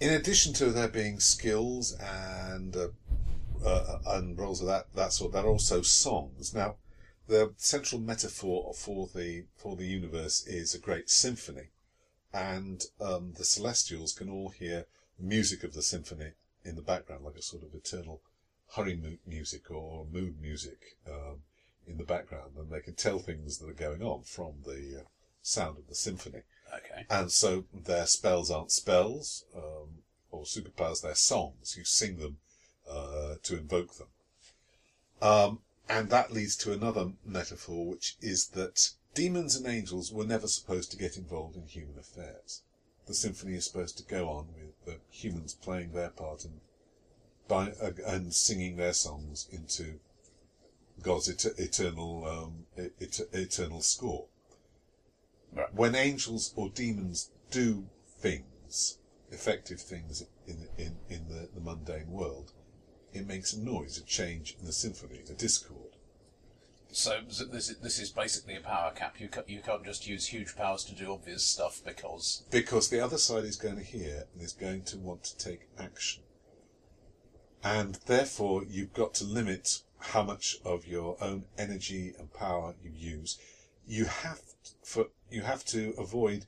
in addition to there being skills and uh, uh, and roles of that that sort, there are also songs. Now, the central metaphor for the for the universe is a great symphony, and um, the Celestials can all hear the music of the symphony in the background, like a sort of eternal hurry music or mood music um, in the background, and they can tell things that are going on from the uh, sound of the symphony. Okay. And so their spells aren't spells, um, or superpowers, they're songs. You sing them uh, to invoke them. Um, and that leads to another metaphor, which is that demons and angels were never supposed to get involved in human affairs. The symphony is supposed to go on with the humans playing their part and, by, uh, and singing their songs into God's et- eternal um, et- eternal score Right. when angels or demons do things, effective things in in, in the, the mundane world, it makes a noise, a change in the symphony, a discord. So this is, this is basically a power cap. You ca- you can't just use huge powers to do obvious stuff because Because the other side is going to hear and is going to want to take action. And therefore you've got to limit how much of your own energy and power you use. You have for you have to avoid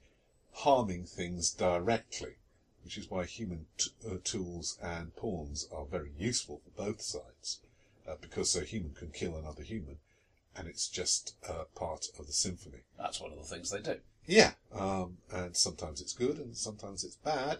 harming things directly, which is why human t- uh, tools and pawns are very useful for both sides, uh, because a human can kill another human, and it's just uh, part of the symphony. that's one of the things they do. Yeah, um, and sometimes it's good, and sometimes it's bad,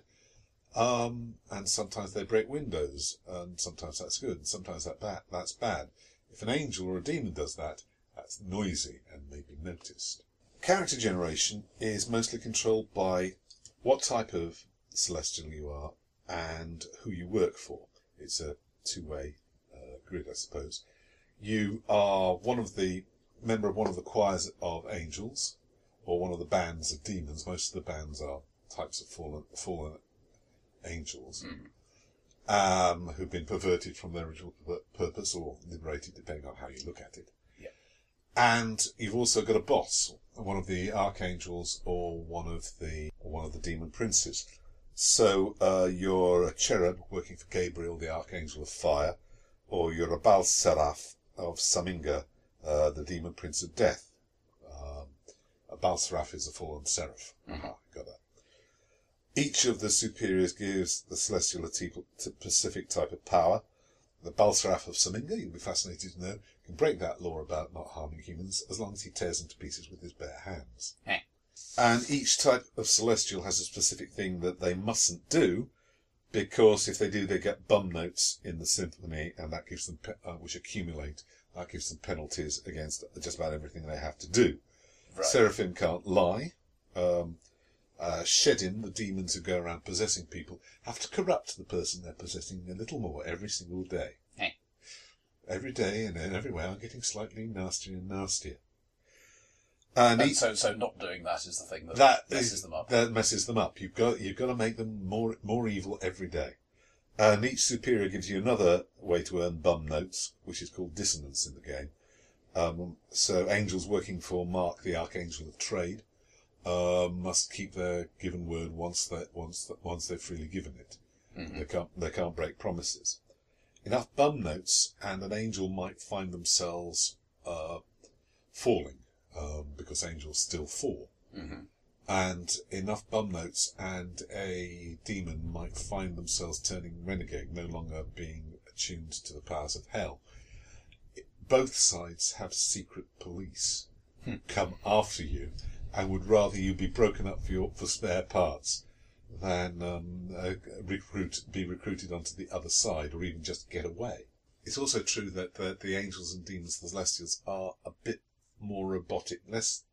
um, and sometimes they break windows, and sometimes that's good, and sometimes that bad, that's bad. If an angel or a demon does that, that's noisy and may be noticed. Character generation is mostly controlled by what type of celestial you are and who you work for. It's a two-way uh, grid, I suppose. You are one of the member of one of the choirs of angels, or one of the bands of demons. Most of the bands are types of fallen fallen angels um, who've been perverted from their original purpose or liberated, depending on how you look at it. Yeah. And you've also got a boss, one of the archangels or one of the or one of the demon princes. So uh, you're a cherub working for Gabriel, the archangel of fire, or you're a Balseraph of Saminga, uh, the demon prince of death. Um, a Balseraph is a fallen seraph. Aha, got that. Each of the superiors gives the celestial a t- specific type of power. The Balseraph of Saminga, you'll be fascinated to know, can break that law about not harming humans as long as he tears them to pieces with his bare hands. Heh. And each type of celestial has a specific thing that they mustn't do, because if they do, they get bum notes in the symphony, and that gives them, pe- uh, which accumulate, that gives them penalties against just about everything they have to do. Right. Seraphim can't lie. Um, uh, the demons who go around possessing people, have to corrupt the person they're possessing a little more every single day. Hey. every day and everywhere are getting slightly nastier and nastier. And, And each, so, so not doing that is the thing that, that messes is- them up. That messes them up. You've got you've got to make them more more evil every day. And each superior gives you another way to earn bum notes, which is called dissonance in the game. Um, so angels working for Mark, the Archangel of Trade, uh, must keep their given word once they once once they've freely given it. They can't they can't break promises. Enough bum notes, and an angel might find themselves uh, falling um, because angels still fall and enough bum notes and a demon might find themselves turning renegade, no longer being attuned to the powers of hell. Both sides have secret police who come after you and would rather you be broken up for your, for spare parts than um, uh, recruit be recruited onto the other side or even just get away. It's also true that the, the angels and demons, the celestials, are more robotic, less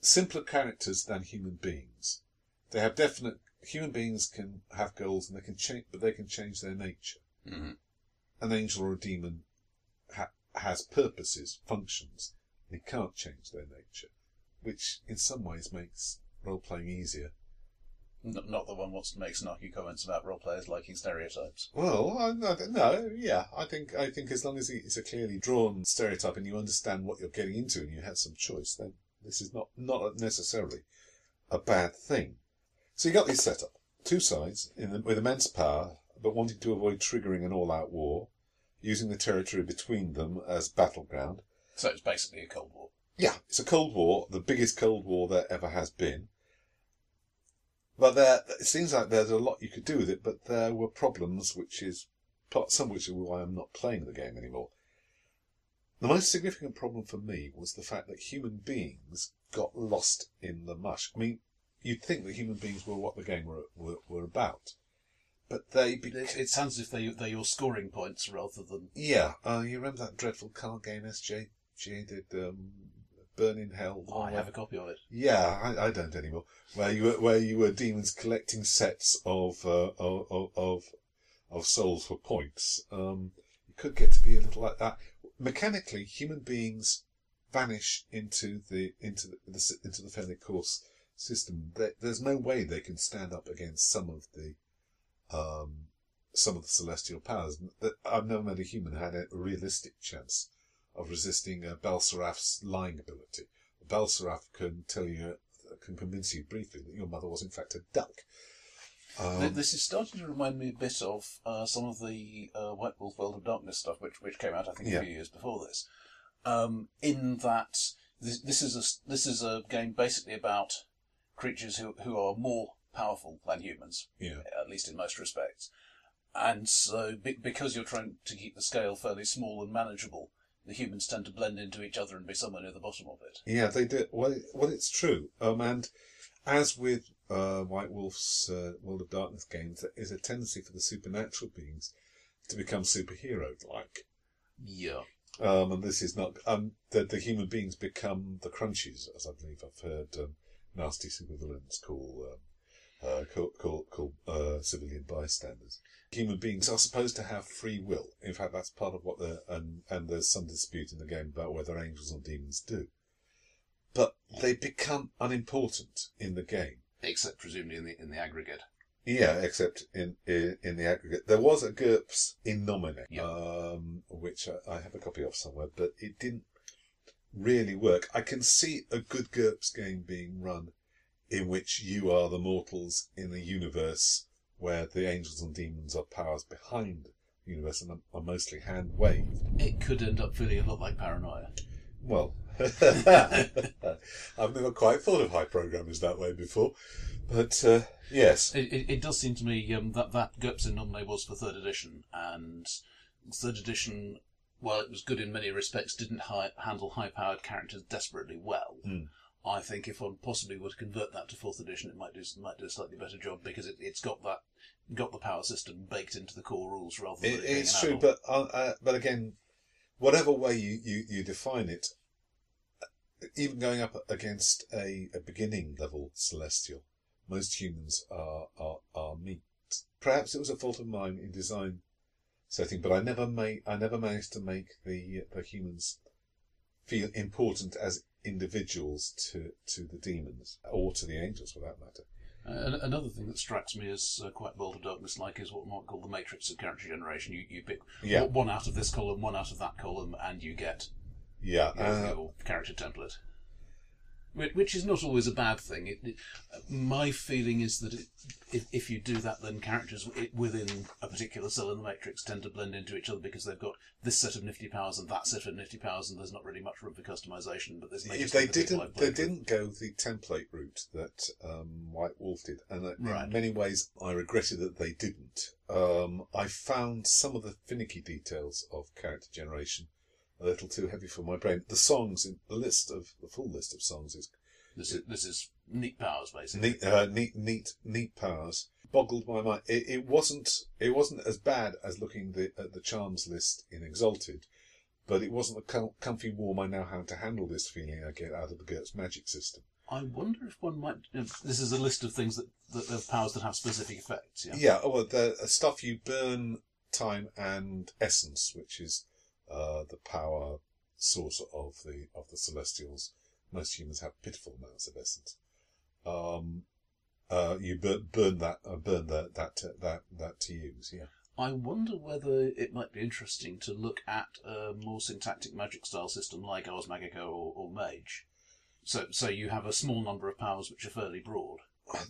simpler characters than human beings. They have definite. Human beings can have goals and they can change, but they can change their nature. Mhm. An angel or a demon ha- has purposes, functions, They can't change their nature, which in some ways makes role playing easier. N- not the one wants to make snarky comments about role players liking stereotypes. Well, I, I don't. Yeah, I think I think as long as it's a clearly drawn stereotype and you understand what you're getting into and you have some choice, then this is not not necessarily a bad thing. So you got this setup: two sides in the, with immense power, but wanting to avoid triggering an all-out war, using the territory between them as battleground. So it's basically a Cold War. Yeah, it's a Cold War, the biggest Cold War there ever has been. But there, it seems like there's a lot you could do with it, but there were problems, which is part, some of which is why I'm not playing the game anymore. The most significant problem for me was the fact that human beings got lost in the mush. I mean, you'd think that human beings were what the game were were, were about, but they It, it sounds as if they, they're your scoring points rather than. yeah. Uh, you remember that dreadful card game SJ did um, Burn in Hell? Oh, I where- have a copy of it. Yeah, I, I don't anymore. Where you were, where you were demons collecting sets of uh, of, of of souls for points. Um, it could get to be a little like that. Mechanically, human beings vanish into the into the, the into the fairly coarse system. There, there's no way they can stand up against some of the um, some of the celestial powers. I've never met a human who had a realistic chance of resisting uh, Balseraph's lying ability. Belseraph can tell you, can convince you briefly that your mother was in fact a duck. Um, this is starting to remind me a bit of uh, some of the uh, White Wolf World of Darkness stuff, which which came out I think Yeah. a few years before this. Um, in that this, this is a this is a game basically about creatures who who are more powerful than humans, yeah, at least in most respects. And so, be, because you're trying to keep the scale fairly small and manageable, the humans tend to blend into each other and be somewhere near the bottom of it. yeah, they do. Well, well, it's true. Um, and as with uh, White Wolf's uh, World of Darkness games, there is a tendency for the supernatural beings to become superhero-like. Yeah. Um, and this is not um, the, the human beings become the crunchies, as I believe I've heard um, nasty supervillains call um, uh, call call, call uh, civilian bystanders. Human beings are supposed to have free will. In fact, that's part of what the and and there's some dispute in the game about whether angels or demons do. But they become unimportant in the game. Except presumably in the in the aggregate. Yeah, except in in, in the aggregate, there was a GURPS in nomine, Yeah. um, which I, I have a copy of somewhere, but it didn't really work. I can see a good GURPS game being run in which you are the mortals in the universe where the angels and demons are powers behind the universe and are, mostly hand waved. It could end up feeling a lot like paranoia. Well, *laughs* I've never quite thought of high programmers that way before, but uh, yes, It, it, it does seem to me um, that that GURPS in Nomine was for third edition, and third edition, while it was good in many respects, didn't hi- handle high-powered characters desperately well. Hmm. I think if one possibly were to convert that to fourth edition, it might do might do a slightly better job because it, it's got that got the power system baked into the core rules rather than It, it it's true, but uh, uh, but again, whatever way you, you, you define it, even going up against a, a beginning level celestial, most humans are, are are meat. Perhaps it was a fault of mine in design setting, but I never made I never managed to make the the humans feel important as individuals to to the demons or to the angels, for that matter. Uh, another thing that strikes me as uh, quite World of Darkness like is what we might call the matrix of character generation. You, you pick Yeah. one out of this column, one out of that column, and you get Yeah, uh, your character template. Whi- Which is not always a bad thing. It, it, my feeling is that it, if, if you do that, then characters within a particular cell in the matrix tend to blend into each other because they've got this set of nifty powers and that set of nifty powers, and there's not really much room for customization. But may if they the didn't, they with. didn't go the template route that um, White Wolf did, and uh, Right. in many ways, I regretted that they didn't. Um, I found some of the finicky details of character generation a little too heavy for my brain. The songs, in the list of the full list of songs is This is this is neat powers basically. neat, uh, neat, neat, neat powers. Boggled my mind. It, it wasn't, it wasn't as bad as looking the, at the charms list in Exalted, but it wasn't the com- comfy warm. I know how to handle this feeling I get out of the GURPS magic system. I wonder if one might. If this is a list of things that, that of powers that have specific effects. Yeah. Yeah, oh, well, the uh, stuff you burn, time and essence, which is uh, the power source of the of the Celestials. Most humans have pitiful amounts of essence. Um, uh, you burn, burn that, uh, burn that that that that to use. Yeah. I wonder whether it might be interesting to look at a more syntactic magic style system like Ars Magica or, or Mage. So, so you have a small number of powers which are fairly broad.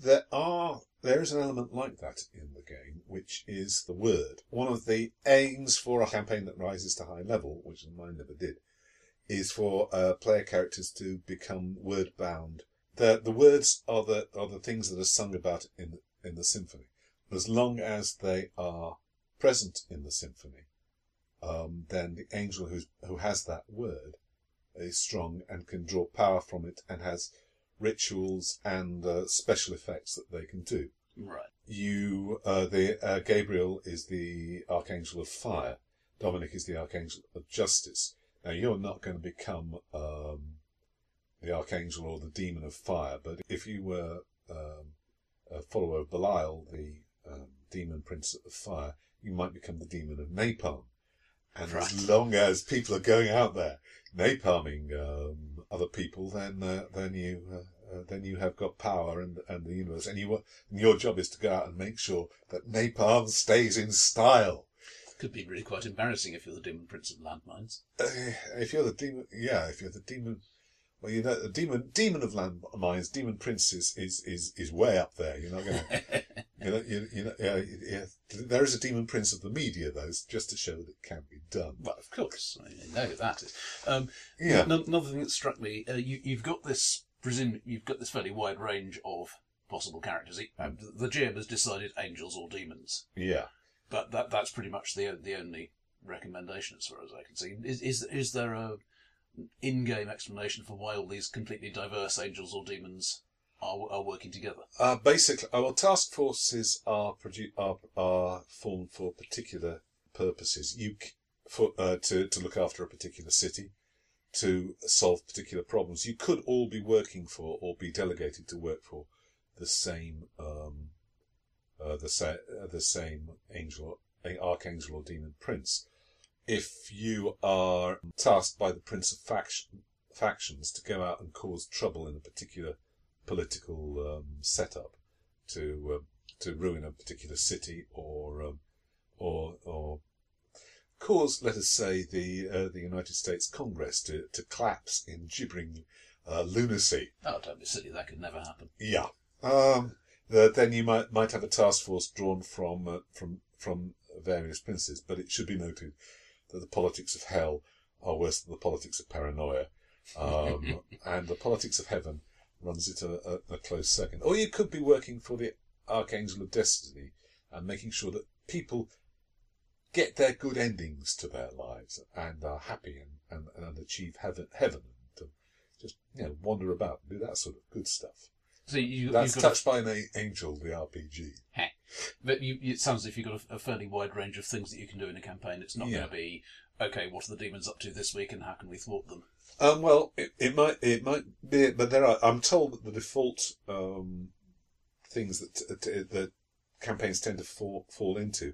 There are there is an element like that in the game, which is the word. One of the aims for a campaign that rises to high level, which mine never did, is for uh, player characters to become word bound. The the words are the are the things that are sung about in in the symphony. As long as they are present in the symphony, um, then the angel who's, who has that word is strong and can draw power from it and has rituals and uh, special effects that they can do. Right. You, uh, the uh, Gabriel is the archangel of fire. Dominic is the archangel of justice. Now you're not going to become um, the archangel or the demon of fire, but if you were um, a follower of Belial, the um, demon prince of fire, you might become the demon of napalm. And Right. as long as people are going out there napalming um, other people, then uh, then you uh, uh, then you have got power and and the universe, and you and your job is to go out and make sure that napalm stays in style. Could be really quite embarrassing if you're the demon prince of landmines. Uh, if you're the demon, yeah, if you're the demon, well, you know, the demon, demon of landmines, demon prince is, is, is, is way up there. You're not going *laughs* to, you know, you, you know, yeah, yeah. There is a demon prince of the media, though, just to show that it can be done. Well, of course, I know that. Um, Yeah. N- another thing that struck me, uh, you, you've got this, presume you've got this fairly wide range of possible characters. Um, the GM has decided angels or demons, Yeah. but that that's pretty much the the only recommendation as far as I can see. Is is is there a in-game explanation for why all these completely diverse angels or demons are are working together? Uh, basically, well, task forces are, produ- are are formed for particular purposes. You c- for uh, to to look after a particular city, to solve particular problems. You could all be working for or be delegated to work for the same um, uh, the sa- the same angel, archangel or demon prince. If you are tasked by the prince of faction, factions to go out and cause trouble in a particular political um, setup to um, to ruin a particular city or um, or or cause, let us say, the uh, the United States Congress to, to collapse in gibbering uh, lunacy. Oh, don't be silly. That could never happen. Yeah. Um, the, then you might might have a task force drawn from uh, from from various princes, but it should be noted that the politics of hell are worse than the politics of paranoia, um, *laughs* and the politics of heaven runs it a, a, a close second. Or you could be working for the Archangel of Destiny and making sure that people get their good endings to their lives and are happy and, and, and achieve heaven, heaven and just you know wander about and do that sort of good stuff. So you, That's touched by an angel, the RPG. But you, it sounds as if you've got a, a fairly wide range of things that you can do in a campaign. It's not Yeah. going to be okay. What are the demons up to this week, and how can we thwart them? Um, well, it, it might it might be, but there are. I'm told that the default um, things that t- t- that campaigns tend to fall fall into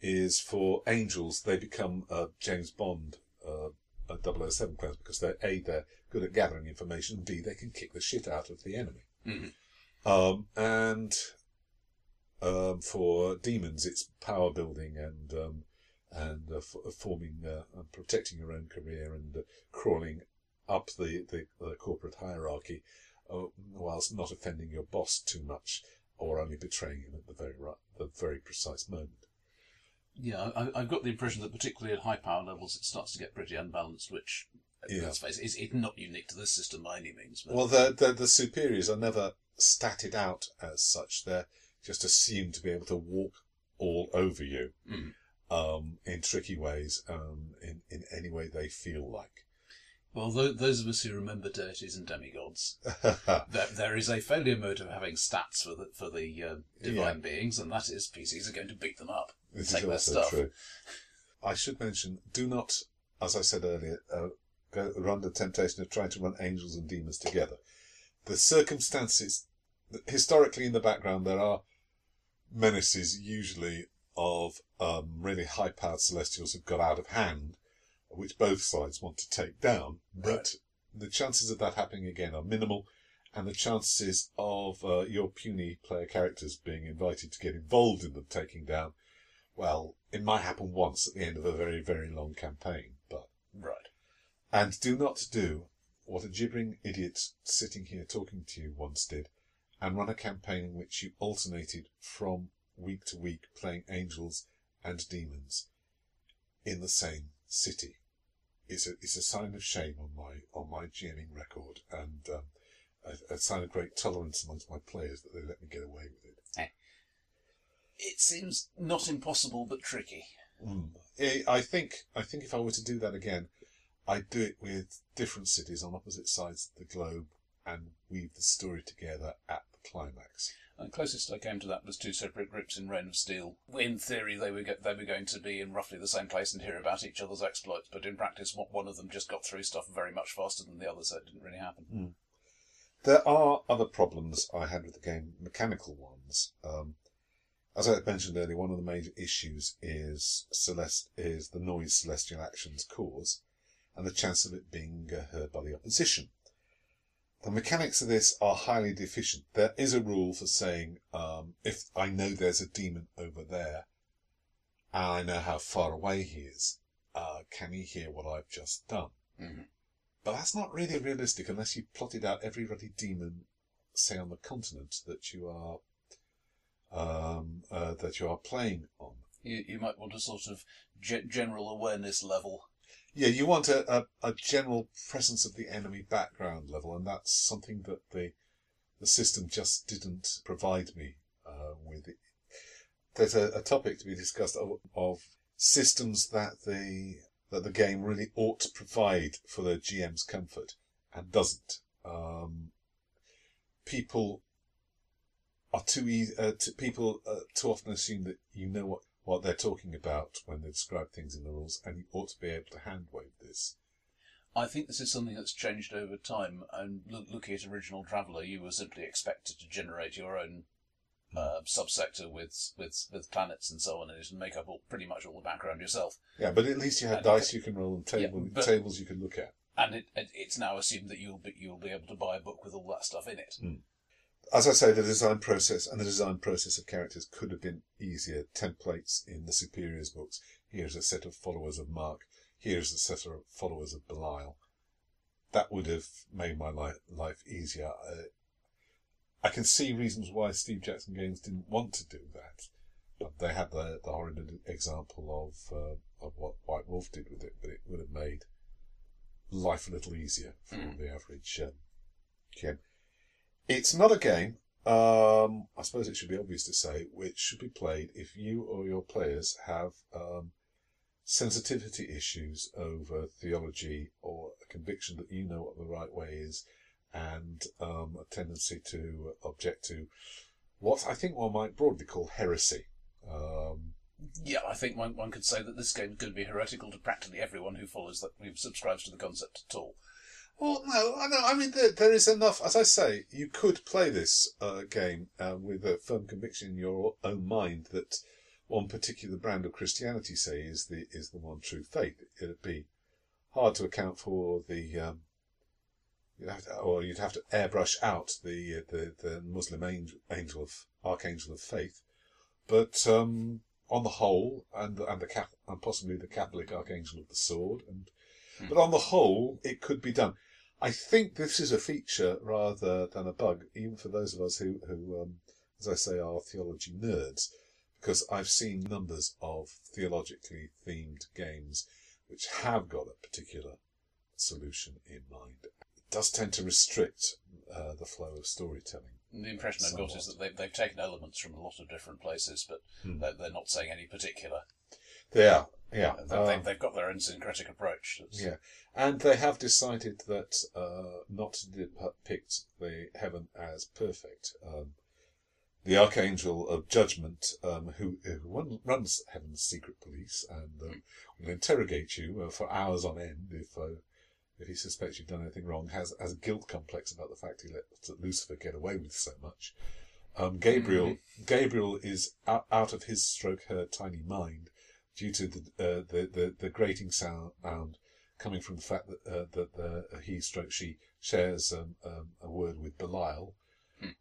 is for angels, they become uh, James Bond uh, uh, 007 clones because they're A, they're good at gathering information, B, they can kick the shit out of the enemy. Mhm. Um, and um, for demons, it's power building and um, and uh, f- forming uh, and protecting your own career and uh, crawling up the, the, the corporate hierarchy, uh, whilst not offending your boss too much or only betraying him at the very right, the very precise moment. Yeah, I, I've got the impression that particularly at high power levels, it starts to get pretty unbalanced, which, Yeah. let's face it, is it's not unique to this system by any means. But Well, the, the the superiors are never statted out as such. They're just assumed to be able to walk all over you Mm. um, in tricky ways, um, in in any way they feel like. well, tho- those of us who remember deities and demigods, *laughs* there, there is a failure mode of having stats for the for the uh, divine beings, and that is PCs are going to beat them up. This Take is their also stuff. true. I should mention, do not, as I said earlier, uh, go run the temptation of trying to run angels and demons together. The circumstances, historically in the background, there are menaces usually of um, really high-powered celestials who've got out of hand, which both sides want to take down. But the chances of that happening again are minimal, and the chances of uh, your puny player characters being invited to get involved in them taking down well, it might happen once at the end of a very, very long campaign, but. Right. And do not do what a gibbering idiot sitting here talking to you once did, and run a campaign in which you alternated from week to week playing angels and demons in the same city. It's a, it's a sign of shame on my, on my GMing record, and um, a, a sign of great tolerance amongst my players that they let me get away with it. It seems not impossible, but tricky. Mm. I think I think if I were to do that again, I'd do it with different cities on opposite sides of the globe and weave the story together at the climax. And closest I came to that was two separate groups in Reign of Steel. In theory, they were go- they were going to be in roughly the same place and hear about each other's exploits, but in practice, one- one of them just got through stuff very much faster than the other, so it didn't really happen. There are other problems I had with the game, mechanical ones. Um, as I mentioned earlier, one of the major issues is Celeste is the noise celestial actions cause, and the chance of it being uh, heard by the opposition. The mechanics of this are highly deficient. There is a rule for saying um, if I know there's a demon over there, and I know how far away he is, uh, can he hear what I've just done? Mhm. But that's not really realistic unless you've plotted out every ruddy demon, say on the continent that you are um, uh, that you are playing on. You, you might want a sort of ge- general awareness level. Yeah, you want a, a, a general presence of the enemy background level, and that's something that the the system just didn't provide me uh, with. It. There's a, a topic to be discussed of, of systems that the that the game really ought to provide for the GM's comfort and doesn't. Um, people are too. Uh, people uh, too often assume that you know what what they're talking about when they describe things in the rules, and you ought to be able to hand wave this. I think this is something that's changed over time. And loo- looking at original Traveller, you were simply expected to generate your own uh, subsector with, with with planets and so on in it, and make up all, pretty much all the background yourself. Yeah, but at least you had And- dice you can roll and table, Yeah, but- tables you can look at. And it, it, it's now assumed that you'll be you'll be able to buy a book with all that stuff in it. As I say, the design process and the design process of characters could have been easier. Templates in the Superiors books. Here's a set of followers of Mark. Here's a set of followers of Belial. That would have made my life, life easier. Uh, I can see reasons why Steve Jackson Games didn't want to do that. But they had the, the horrid example of uh, of what White Wolf did with it, but it would have made life a little easier for Mm. the average um, GM. It's not a game. Um, I suppose it should be obvious to say, which should be played if you or your players have um, sensitivity issues over theology or a conviction that you know what the right way is, and um, a tendency to object to what I think one might broadly call heresy. Um, Yeah, I think one, one could say that this game to be heretical to practically everyone who follows that, who subscribes to the concept at all. Well, no, I know. I mean, there, there is enough. As I say, you could play this uh, game uh, with a firm conviction in your own mind that one particular brand of Christianity, say, is the is the one true faith. It'd be hard to account for the, um, you'd have to, or you'd have to airbrush out the the, the Muslim angel, angel of archangel of faith, but um, on the whole, and and the and possibly the Catholic archangel of the sword, and Hmm. but on the whole, it could be done. I think this is a feature rather than a bug, even for those of us who, who um, as I say, are theology nerds, because I've seen numbers of theologically themed games which have got a particular solution in mind. It does tend to restrict uh, the flow of storytelling. The impression I've got is that they've, they've taken elements from a lot of different places, but Hmm. they're, they're not saying any particular. Yeah, yeah. They- um, they've, they've got their own syncretic approach. That's- Yeah, and they have decided that uh, not to depict the heaven as perfect. Um, the archangel of judgment, um, who, who runs heaven's secret police and um, will interrogate you uh, for hours on end if uh, if he suspects you've done anything wrong, has has a guilt complex about the fact he let Lucifer get away with so much. Um, Gabriel Gabriel is out, out of his stroke her tiny mind due to the uh, the, the the grating sound coming from the fact that uh, that the he stroke she shares um, um, a word with Belial.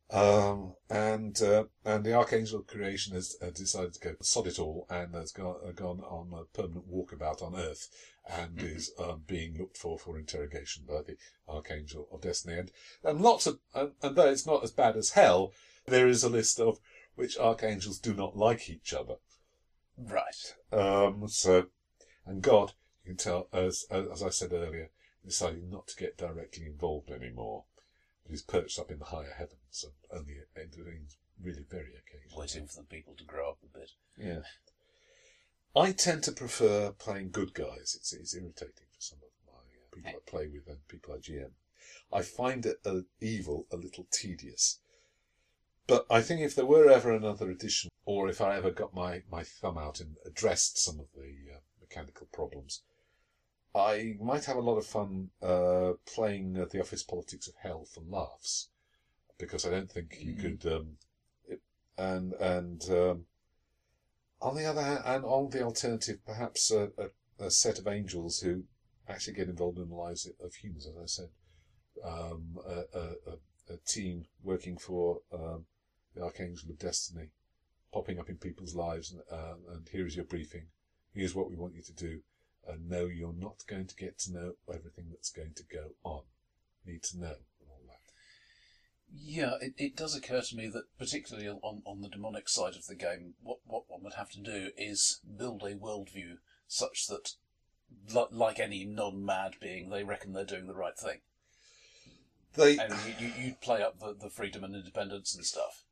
Um, and uh, and the archangel of creation has uh, decided to go sod it all and has gone, uh, gone on a permanent walkabout on Earth and is um, being looked for for interrogation by the archangel of destiny and and lots of and, and though it's not as bad as hell, there is a list of which archangels do not like each other. Right. Um, so, and God, you can tell, as as I said earlier, decided not to get directly involved anymore. But he's perched up in the higher heavens and only intervenes really very occasionally. Waiting for the people to grow up a bit. Yeah. I tend to prefer playing good guys. It's, it's irritating for some of my uh, people I play with and people I GM. I find it uh, evil a little tedious. But I think if there were ever another edition, or if I ever got my, my thumb out and addressed some of the uh, mechanical problems, I might have a lot of fun uh, playing uh, the Office Politics of Hell for laughs, because I don't think you Mm. could. Um, it, and and um, on the other hand, and on the alternative, perhaps a, a, a set of angels who actually get involved in the lives of humans, as I said. Um, a, a team working for um, the Archangel of Destiny, popping up in people's lives, and, uh, and here is your briefing. Here's what we want you to do. And no, you're not going to get to know everything that's going to go on. Need to know and all that. Yeah, it, it does occur to me that particularly on, on the demonic side of the game, what, what one would have to do is build a worldview such that, like any non-mad being, they reckon they're doing the right thing. They, And you, you, you'd play up the, the freedom and independence and stuff.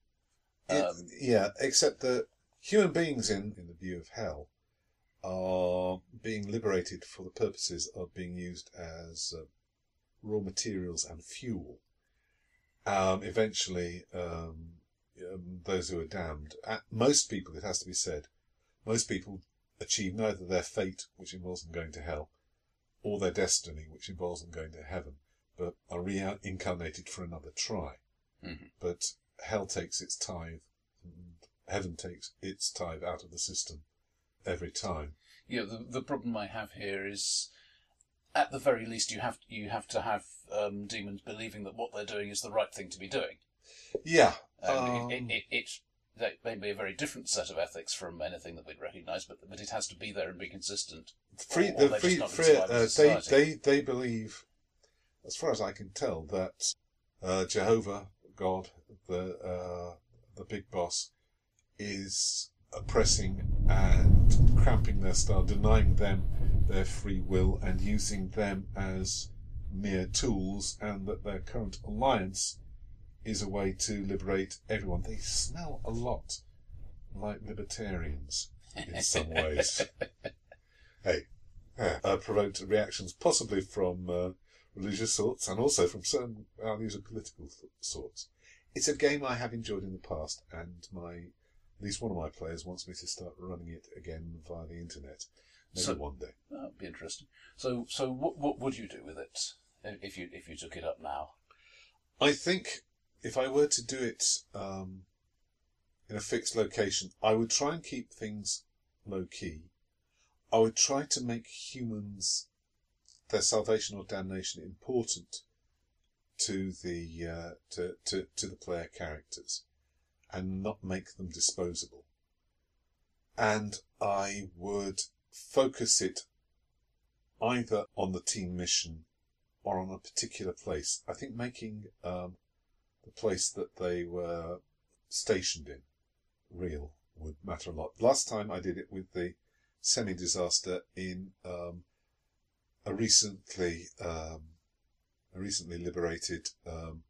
It- Um, yeah, except that human beings in, in the view of hell are being liberated for the purposes of being used as uh, raw materials and fuel. Um, eventually, um, um, those who are damned, uh, most people, it has to be said, most people achieve neither their fate, which involves them going to hell, or their destiny, which involves them going to heaven, but are reincarnated for another try. Mhm. But hell takes its tithe, and heaven takes its tithe out of the system every time. Yeah, the the problem I have here is, at the very least, you have you have to have um, demons believing that what they're doing is the right thing to be doing, Yeah, um, it, it, it, it may be a very different set of ethics from anything that we'd recognise, but but it has to be there and be consistent. free, or the they're free, free, uh, they, they, they believe, as far as I can tell, that uh, Jehovah, God, the uh, the big boss, is oppressing and cramping their style, denying them their free will, and using them as mere tools, and that their current alliance is a way to liberate everyone. They smell a lot like libertarians in some ways. *laughs* hey, uh, uh, provoked reactions possibly from uh, religious sorts and also from certain values of political th- sorts. It's a game I have enjoyed in the past, and my at least one of my players wants me to start running it again via the internet. Maybe So- one day. That'd be interesting. So so what what would you do with it if you if you took it up now? I think if I were to do it um, in a fixed location, I would try and keep things low key. I would try to make humans, their salvation or damnation, important to the uh, to, to to the player characters, and not make them disposable. And I would focus it either on the team mission or on a particular place. I think making um, the place that they were stationed in real would matter a lot. Last time I did it with the semi-disaster in um, a recently um, a recently liberated um,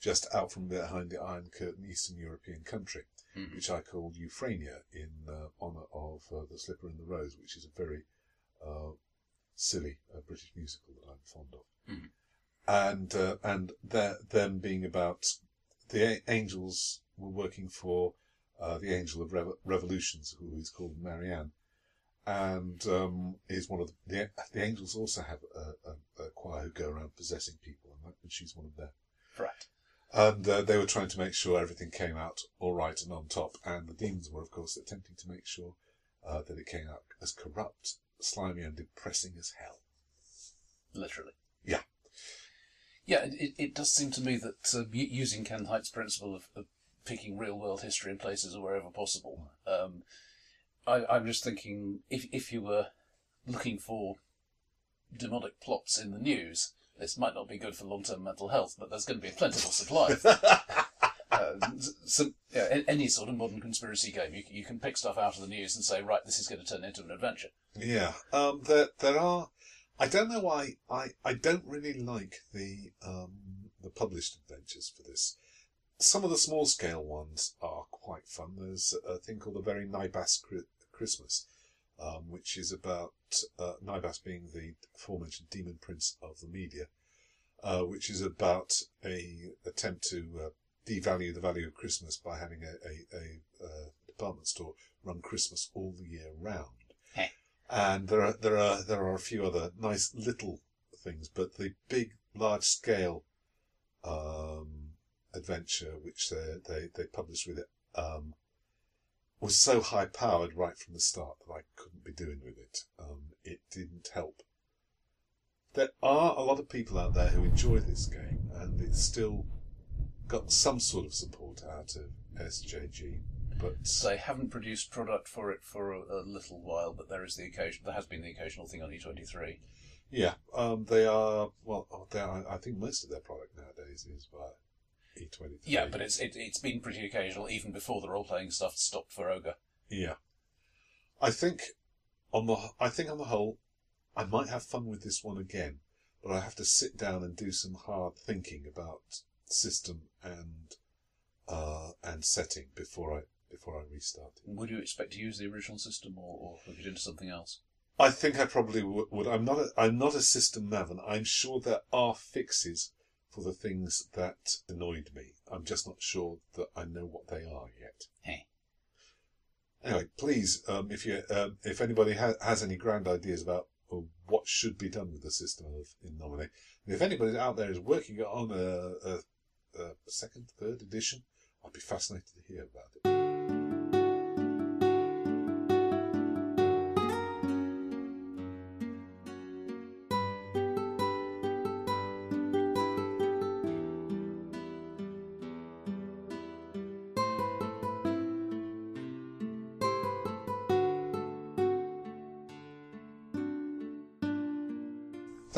just out from behind the Iron Curtain Eastern European country, Mhm. which I called Euphrania in uh, honour of uh, The Slipper and the Rose, which is a very uh, silly uh, British musical that I'm fond of. Mhm. And uh, and their, them being about the a- angels were working for uh, the Angel of Revo- Revolutions, who is called Marianne, and um, is one of the, the the angels also have a, a, a choir who go around possessing people, and, that, and she's one of them. Right. And uh, they were trying to make sure everything came out all right and on top, and the demons were, of course, attempting to make sure uh, that it came out as corrupt, slimy, and depressing as hell. Literally. Yeah. Yeah, it, it, does seem to me that uh, using Ken Hite's principle of, of picking real world history in places wherever possible, um, I, I'm just thinking if, if you were looking for demonic plots in the news, this might not be good for long term mental health, but there's going to be a plentiful supply. *laughs* uh, some, yeah, any sort of modern conspiracy game, you, you can pick stuff out of the news and say, right, this is going to turn into an adventure. Yeah, um, there there are. I don't know why I, I don't really like the um, the published adventures for this. Some of the small scale ones are quite fun. There's a thing called the Very Nybbas Christmas, um, which is about uh, Nybbas being the aforementioned demon prince of the media, uh, which is about a attempt to uh, devalue the value of Christmas by having a, a, a, uh department store run Christmas all the year round and there are there are there are a few other nice little things, but the big, large scale um, adventure which they they they published with it um, was so high powered right from the start that I couldn't be doing with it. Um, it didn't help. There are a lot of people out there who enjoy this game, and it's still got some sort of support out of SJG. But They haven't produced product for it for a, a little while, but there is the occasion. There has been the occasional thing on E23. Yeah, um, they are. Well, they are, I think most of their product nowadays is via E23. Yeah, but it's it, it's been pretty occasional even before the role playing stuff stopped for Ogre. yeah. I think on the I think on the whole, I might have fun with this one again, but I have to sit down and do some hard thinking about system and uh, and setting before I before I restart it. Would you expect to use the original system or, or hook it into something else? I think I probably w- would. I'm not. A, I'm not a system maven. I'm sure there are fixes for the things that annoyed me. I'm just not sure that I know what they are yet. Hey. Anyway, please, um, if you, um, if anybody ha- has any grand ideas about uh, what should be done with the system of In Nomine, and if anybody out there is working on a, a, a second, third edition, I'd be fascinated to hear about it.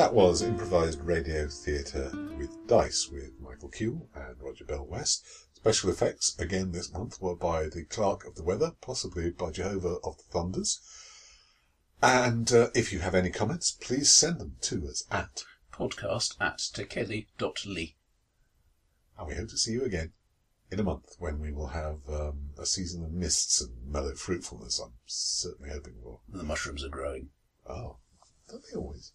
That was improvised radio theatre with Dice with Michael Cule and Roger Bell West. Special effects again this month were by the Clerk of the Weather, possibly by Jehovah of the Thunders. And uh, if you have any comments, please send them to us at, Podcast at tekeli.ly. and we hope to see you again in a month when we will have um, a season of mists and mellow fruitfulness. I'm certainly hoping for. The mushrooms are growing. Oh, don't they always?